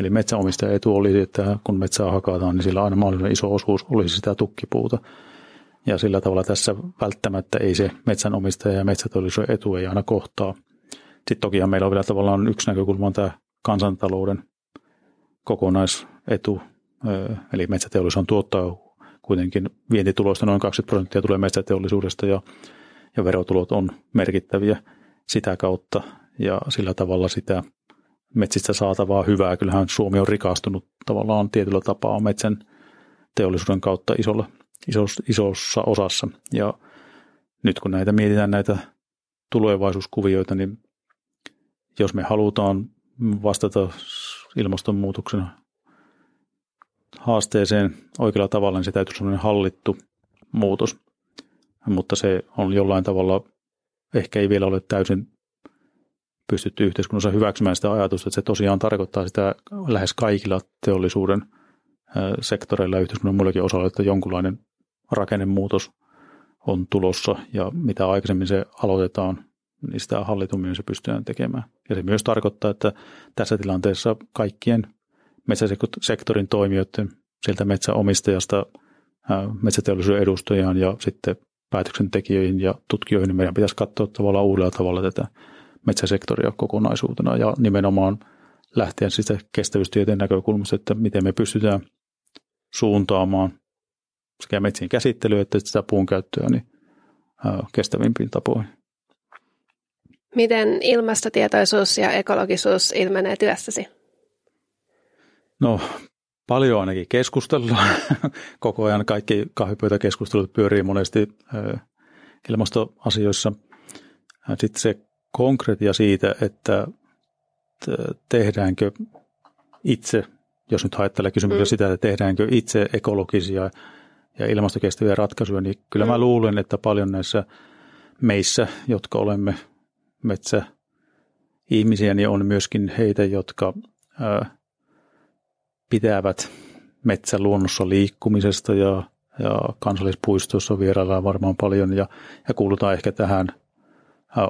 Eli metsänomistaja etu oli, että kun metsää hakataan, niin sillä aina mahdollisimman iso osuus olisi sitä tukkipuuta. Ja sillä tavalla tässä välttämättä ei se metsänomistaja ja metsäteollisuuden etu ei aina kohtaa. Sitten tokihan meillä on vielä tavallaan yksi näkökulma on tämä kansantalouden kokonaisetu, eli metsäteollisuus tuottaa kuitenkin vientituloista noin 20 prosenttia tulee metsäteollisuudesta ja, ja verotulot on merkittäviä sitä kautta ja sillä tavalla sitä metsistä saatavaa hyvää. Kyllähän Suomi on rikastunut tavallaan tietyllä tapaa metsän teollisuuden kautta isolla, isos, isossa osassa. Ja nyt kun näitä mietitään näitä tulevaisuuskuvioita, niin jos me halutaan vastata ilmastonmuutoksen haasteeseen oikealla tavalla, niin se täytyy olla hallittu muutos. Mutta se on jollain tavalla, ehkä ei vielä ole täysin pystytty yhteiskunnassa hyväksymään sitä ajatusta, että se tosiaan tarkoittaa sitä lähes kaikilla teollisuuden sektoreilla ja yhteiskunnan muillakin osalla, että jonkunlainen rakennemuutos on tulossa ja mitä aikaisemmin se aloitetaan, niin sitä hallitummin se pystytään tekemään. Ja se myös tarkoittaa, että tässä tilanteessa kaikkien metsäsektorin toimijoiden, sieltä metsäomistajasta metsäteollisuuden edustajaan ja sitten päätöksentekijöihin ja tutkijoihin, niin meidän pitäisi katsoa tavallaan uudella tavalla tätä metsäsektoria kokonaisuutena ja nimenomaan lähteä sitä kestävyystieteen näkökulmasta, että miten me pystytään suuntaamaan sekä metsien käsittelyä että sitä puun käyttöä niin kestävimpiin tapoihin. Miten ilmastotietoisuus ja ekologisuus ilmenee työssäsi? No paljon ainakin keskustellaan. Koko ajan kaikki kahvipöytäkeskustelut pyörii monesti ilmastoasioissa. Sitten se konkretia siitä, että tehdäänkö itse, jos nyt ajattelee kysymyksiä mm. sitä, että tehdäänkö itse ekologisia ja ilmastokestäviä ratkaisuja, niin kyllä mm. mä luulen, että paljon näissä meissä, jotka olemme metsä ihmisiä, niin on myöskin heitä, jotka pitävät metsäluonnossa liikkumisesta ja, ja kansallispuistoissa vieraillaan varmaan paljon ja, ja kuulutaan ehkä tähän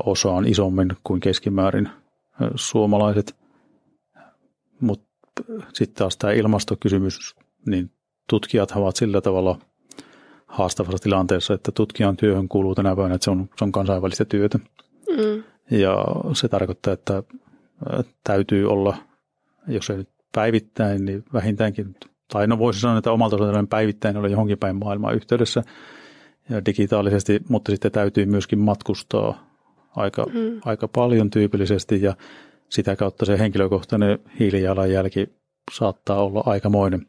osaan isommin kuin keskimäärin suomalaiset. Mutta sitten taas tämä ilmastokysymys, niin tutkijat ovat sillä tavalla haastavassa tilanteessa, että tutkijan työhön kuuluu tänä päivänä, että se on, se on kansainvälistä työtä. Mm. Ja se tarkoittaa, että täytyy olla, jos ei nyt päivittäin, niin vähintäänkin, tai no voisi sanoa, että omalta osaltaan päivittäin olla johonkin päin maailmaa yhteydessä ja digitaalisesti, mutta sitten täytyy myöskin matkustaa aika, mm. aika paljon tyypillisesti ja sitä kautta se henkilökohtainen hiilijalanjälki saattaa olla aikamoinen.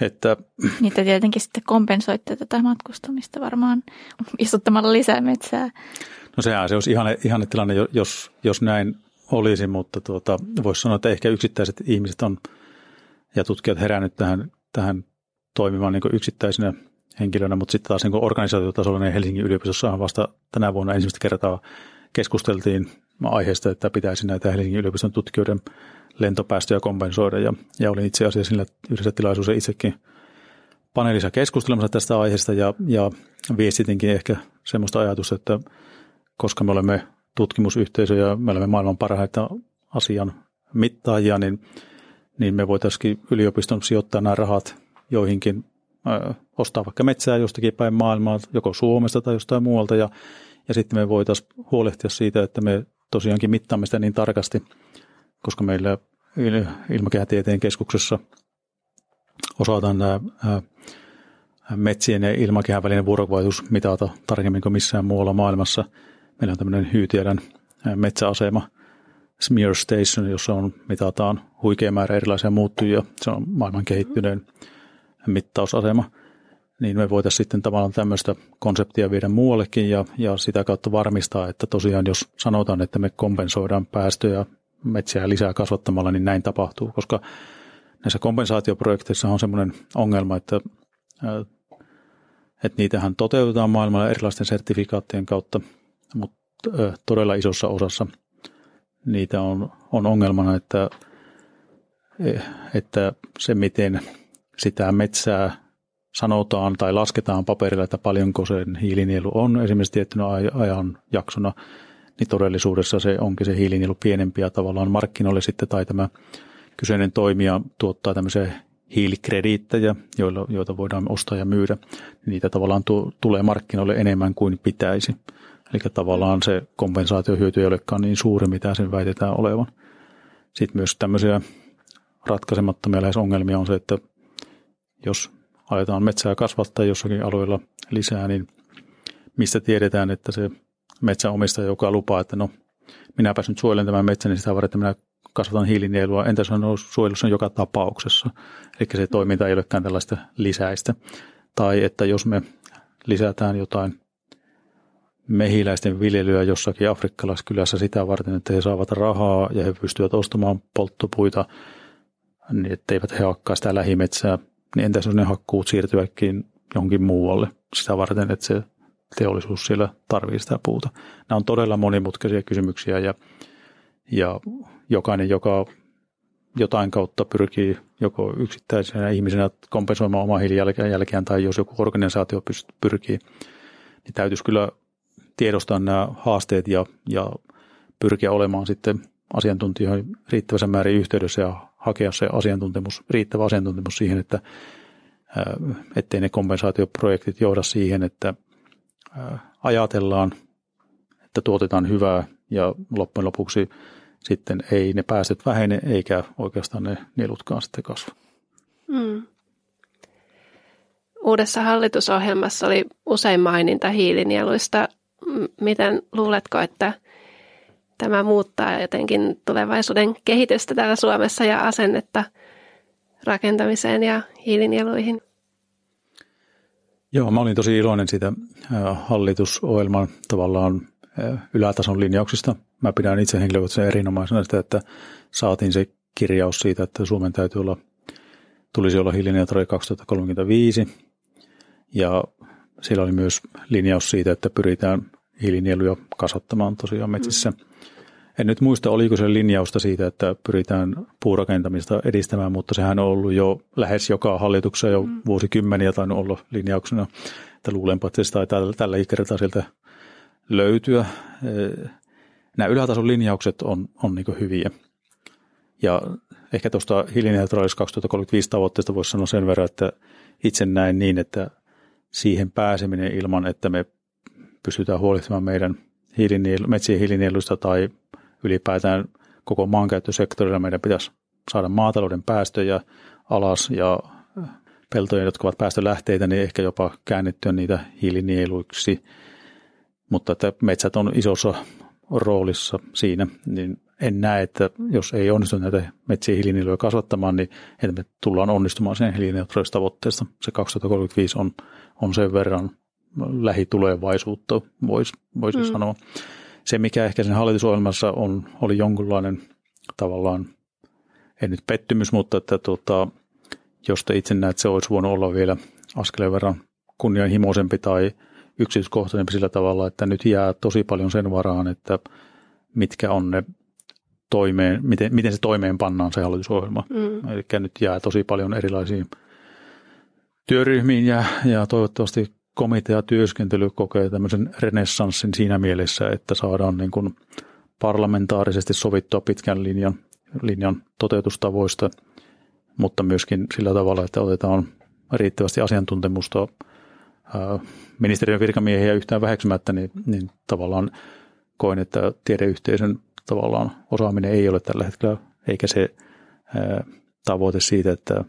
Että, Niitä tietenkin sitten kompensoitte tätä matkustamista varmaan istuttamalla lisää metsää. No sehän se olisi ihane, ihane tilanne, jos, jos näin olisi, mutta tuota, voisi sanoa, että ehkä yksittäiset ihmiset on ja tutkijat herännyt tähän, tähän toimimaan niin yksittäisenä henkilönä, mutta sitten taas niin organisaatiotasolla niin Helsingin yliopistossa vasta tänä vuonna ensimmäistä kertaa keskusteltiin aiheesta, että pitäisi näitä Helsingin yliopiston tutkijoiden lentopäästöjä kompensoida. Ja, ja olin itse asiassa sillä yhdessä tilaisuudessa itsekin paneelissa keskustelemassa tästä aiheesta ja, ja viestitinkin ehkä semmoista ajatusta, että koska me olemme tutkimusyhteisö ja me olemme maailman parhaita asian mittaajia, niin, niin me voitaisiin yliopiston sijoittaa nämä rahat joihinkin, ö, ostaa vaikka metsää jostakin päin maailmaa, joko Suomesta tai jostain muualta, ja, ja sitten me voitaisiin huolehtia siitä, että me tosiaankin mittaamme sitä niin tarkasti, koska meillä ilmakehätieteen keskuksessa osataan nämä metsien ja ilmakehän välinen vuorovaikutus mitata tarkemmin kuin missään muualla maailmassa. Meillä on tämmöinen Hyytiedän metsäasema, Smear Station, jossa on, mitataan huikea määrä erilaisia muuttujia. Se on maailman kehittyneen mittausasema. Niin me voitaisiin sitten tavallaan tämmöistä konseptia viedä muuallekin ja, ja sitä kautta varmistaa, että tosiaan jos sanotaan, että me kompensoidaan päästöjä metsiä lisää kasvattamalla, niin näin tapahtuu, koska näissä kompensaatioprojekteissa on semmoinen ongelma, että, että niitähän toteutetaan maailmalla erilaisten sertifikaattien kautta, mutta todella isossa osassa niitä on, on ongelmana, että, että se miten sitä metsää sanotaan tai lasketaan paperilla, että paljonko sen hiilinielu on esimerkiksi tiettynä ajan jaksona, niin todellisuudessa se onkin se hiilinielu pienempi ja tavallaan markkinoille sitten tai tämä kyseinen toimija tuottaa tämmöisiä hiilikrediittejä, joilla, joita voidaan ostaa ja myydä. Niitä tavallaan tu, tulee markkinoille enemmän kuin pitäisi. Eli tavallaan se kompensaatiohyöty ei olekaan niin suuri, mitä sen väitetään olevan. Sitten myös tämmöisiä ratkaisemattomia lähes ongelmia on se, että jos aletaan metsää kasvattaa jossakin alueella lisää, niin mistä tiedetään, että se metsänomistaja, joka lupaa, että no minäpäs nyt suojelen tämän metsän, niin sitä varten että minä kasvatan hiilinielua. Entä se on suojelussa joka tapauksessa? Eli se toiminta ei olekaan tällaista lisäistä. Tai että jos me lisätään jotain mehiläisten viljelyä jossakin afrikkalaiskylässä sitä varten, että he saavat rahaa ja he pystyvät ostamaan polttopuita, niin etteivät he hakkaa sitä lähimetsää, niin entäs jos ne hakkuut siirtyvätkin johonkin muualle sitä varten, että se teollisuus siellä tarvitsee sitä puuta. Nämä on todella monimutkaisia kysymyksiä ja, ja jokainen, joka jotain kautta pyrkii joko yksittäisenä ihmisenä kompensoimaan omaa hiilijalanjälkeään tai jos joku organisaatio pyrkii, niin täytyisi kyllä tiedostaa nämä haasteet ja, ja pyrkiä olemaan sitten asiantuntijoihin riittävässä määrin yhteydessä ja hakea se asiantuntemus, riittävä asiantuntemus siihen, että ettei ne kompensaatioprojektit johda siihen, että ajatellaan, että tuotetaan hyvää ja loppujen lopuksi sitten ei ne päästöt vähene eikä oikeastaan ne nielutkaan sitten kasva. Mm. Uudessa hallitusohjelmassa oli usein maininta hiilinieluista. Miten luuletko, että tämä muuttaa jotenkin tulevaisuuden kehitystä täällä Suomessa ja asennetta rakentamiseen ja hiilinieluihin? Joo, mä olin tosi iloinen siitä hallitusohjelman tavallaan ylätason linjauksista. Mä pidän itse henkilökohtaisen erinomaisena sitä, että saatiin se kirjaus siitä, että Suomen täytyy olla, tulisi olla hiilineutraali 2035. Ja siellä oli myös linjaus siitä, että pyritään hiilinieluja kasvattamaan tosiaan metsissä. Mm. En nyt muista, oliko se linjausta siitä, että pyritään puurakentamista edistämään, mutta sehän on ollut jo lähes joka hallituksessa jo mm. vuosikymmeniä tai olla linjauksena, että luulenpa, että se taitaa tällä kertaa sieltä löytyä. Nämä ylätason linjaukset on, on niin hyviä. Ja ehkä tuosta hiilineutraalis 2035 tavoitteesta voisi sanoa sen verran, että itse näen niin, että siihen pääseminen ilman, että me pystytään huolehtimaan meidän hiilinielu, metsien hiilinieluista tai ylipäätään koko maankäyttösektorilla meidän pitäisi saada maatalouden päästöjä alas ja peltoja, jotka ovat päästölähteitä, niin ehkä jopa käännettyä niitä hiilinieluiksi. Mutta että metsät on isossa roolissa siinä, niin en näe, että jos ei onnistu näitä metsien hiilinieluja kasvattamaan, niin että me tullaan onnistumaan sen hiilineutraalistavoitteesta. Se 2035 on, on sen verran lähitulevaisuutta, voisi voisi mm. sanoa. Se, mikä ehkä sen hallitusohjelmassa on, oli jonkunlainen tavallaan, ei nyt pettymys, mutta että tuota, jos te itse näet, että se olisi voinut olla vielä askeleen verran kunnianhimoisempi tai yksityiskohtaisempi sillä tavalla, että nyt jää tosi paljon sen varaan, että mitkä on ne toimeen, miten, miten se toimeen pannaan se hallitusohjelma. Mm. Eli nyt jää tosi paljon erilaisiin työryhmiin ja, ja toivottavasti komiteatyöskentely kokee tämmöisen renessanssin siinä mielessä, että saadaan niin kuin parlamentaarisesti sovittua pitkän linjan, linjan toteutustavoista, mutta myöskin sillä tavalla, että otetaan riittävästi asiantuntemusta ministeriön virkamiehiä yhtään väheksymättä, niin, niin tavallaan koen, että tiedeyhteisön tavallaan osaaminen ei ole tällä hetkellä, eikä se tavoite siitä, että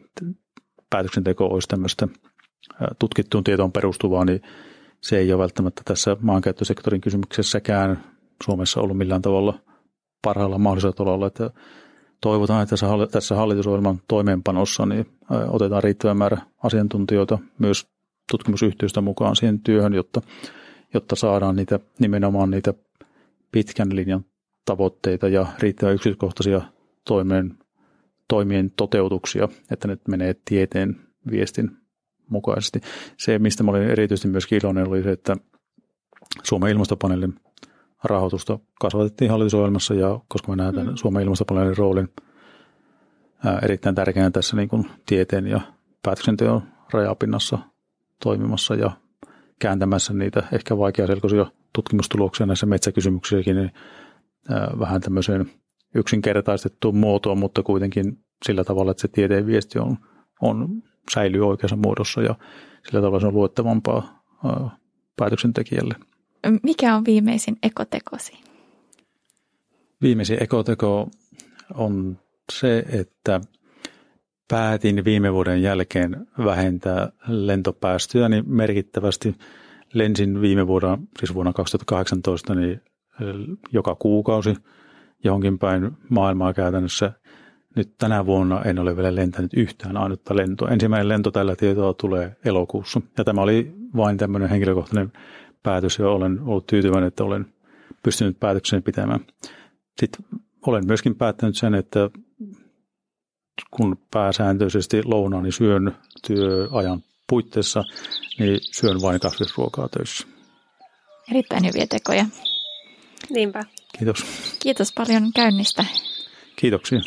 päätöksenteko olisi tämmöistä tutkittuun tietoon perustuvaa, niin se ei ole välttämättä tässä maankäyttösektorin kysymyksessäkään Suomessa ollut millään tavalla parhaalla mahdollisella tolalla, että toivotaan, että tässä hallitusohjelman toimeenpanossa niin otetaan riittävä määrä asiantuntijoita myös tutkimusyhtiöistä mukaan siihen työhön, jotta, jotta saadaan niitä nimenomaan niitä pitkän linjan tavoitteita ja riittävän yksityiskohtaisia toimeen, toimien toteutuksia, että ne menee tieteen viestin mukaisesti. Se, mistä mä olin erityisesti myös iloinen, oli se, että Suomen ilmastopaneelin rahoitusta kasvatettiin hallitusohjelmassa ja koska mä näen tämän mm. Suomen ilmastopaneelin roolin ää, erittäin tärkeänä tässä niin kuin tieteen ja päätöksenteon rajapinnassa toimimassa ja kääntämässä niitä ehkä vaikeaselkoisia tutkimustuloksia näissä metsäkysymyksissäkin, niin vähän tämmöiseen yksinkertaistettuun muotoon, mutta kuitenkin sillä tavalla, että se tieteen viesti on, on säilyy oikeassa muodossa ja sillä tavalla se on luettavampaa päätöksentekijälle. Mikä on viimeisin ekotekosi? Viimeisin ekoteko on se, että päätin viime vuoden jälkeen vähentää lentopäästöjä niin merkittävästi. Lensin viime vuonna, siis vuonna 2018, niin joka kuukausi johonkin päin maailmaa käytännössä. Nyt tänä vuonna en ole vielä lentänyt yhtään ainutta lentoa. Ensimmäinen lento tällä tietoa tulee elokuussa. Ja tämä oli vain tämmöinen henkilökohtainen päätös ja olen ollut tyytyväinen, että olen pystynyt päätöksen pitämään. Sitten olen myöskin päättänyt sen, että kun pääsääntöisesti lounaani syön työajan puitteissa, niin syön vain kasvisruokaa töissä. Erittäin hyviä tekoja. Niinpä. Kiitos. Kiitos paljon käynnistä. Kiitoksia.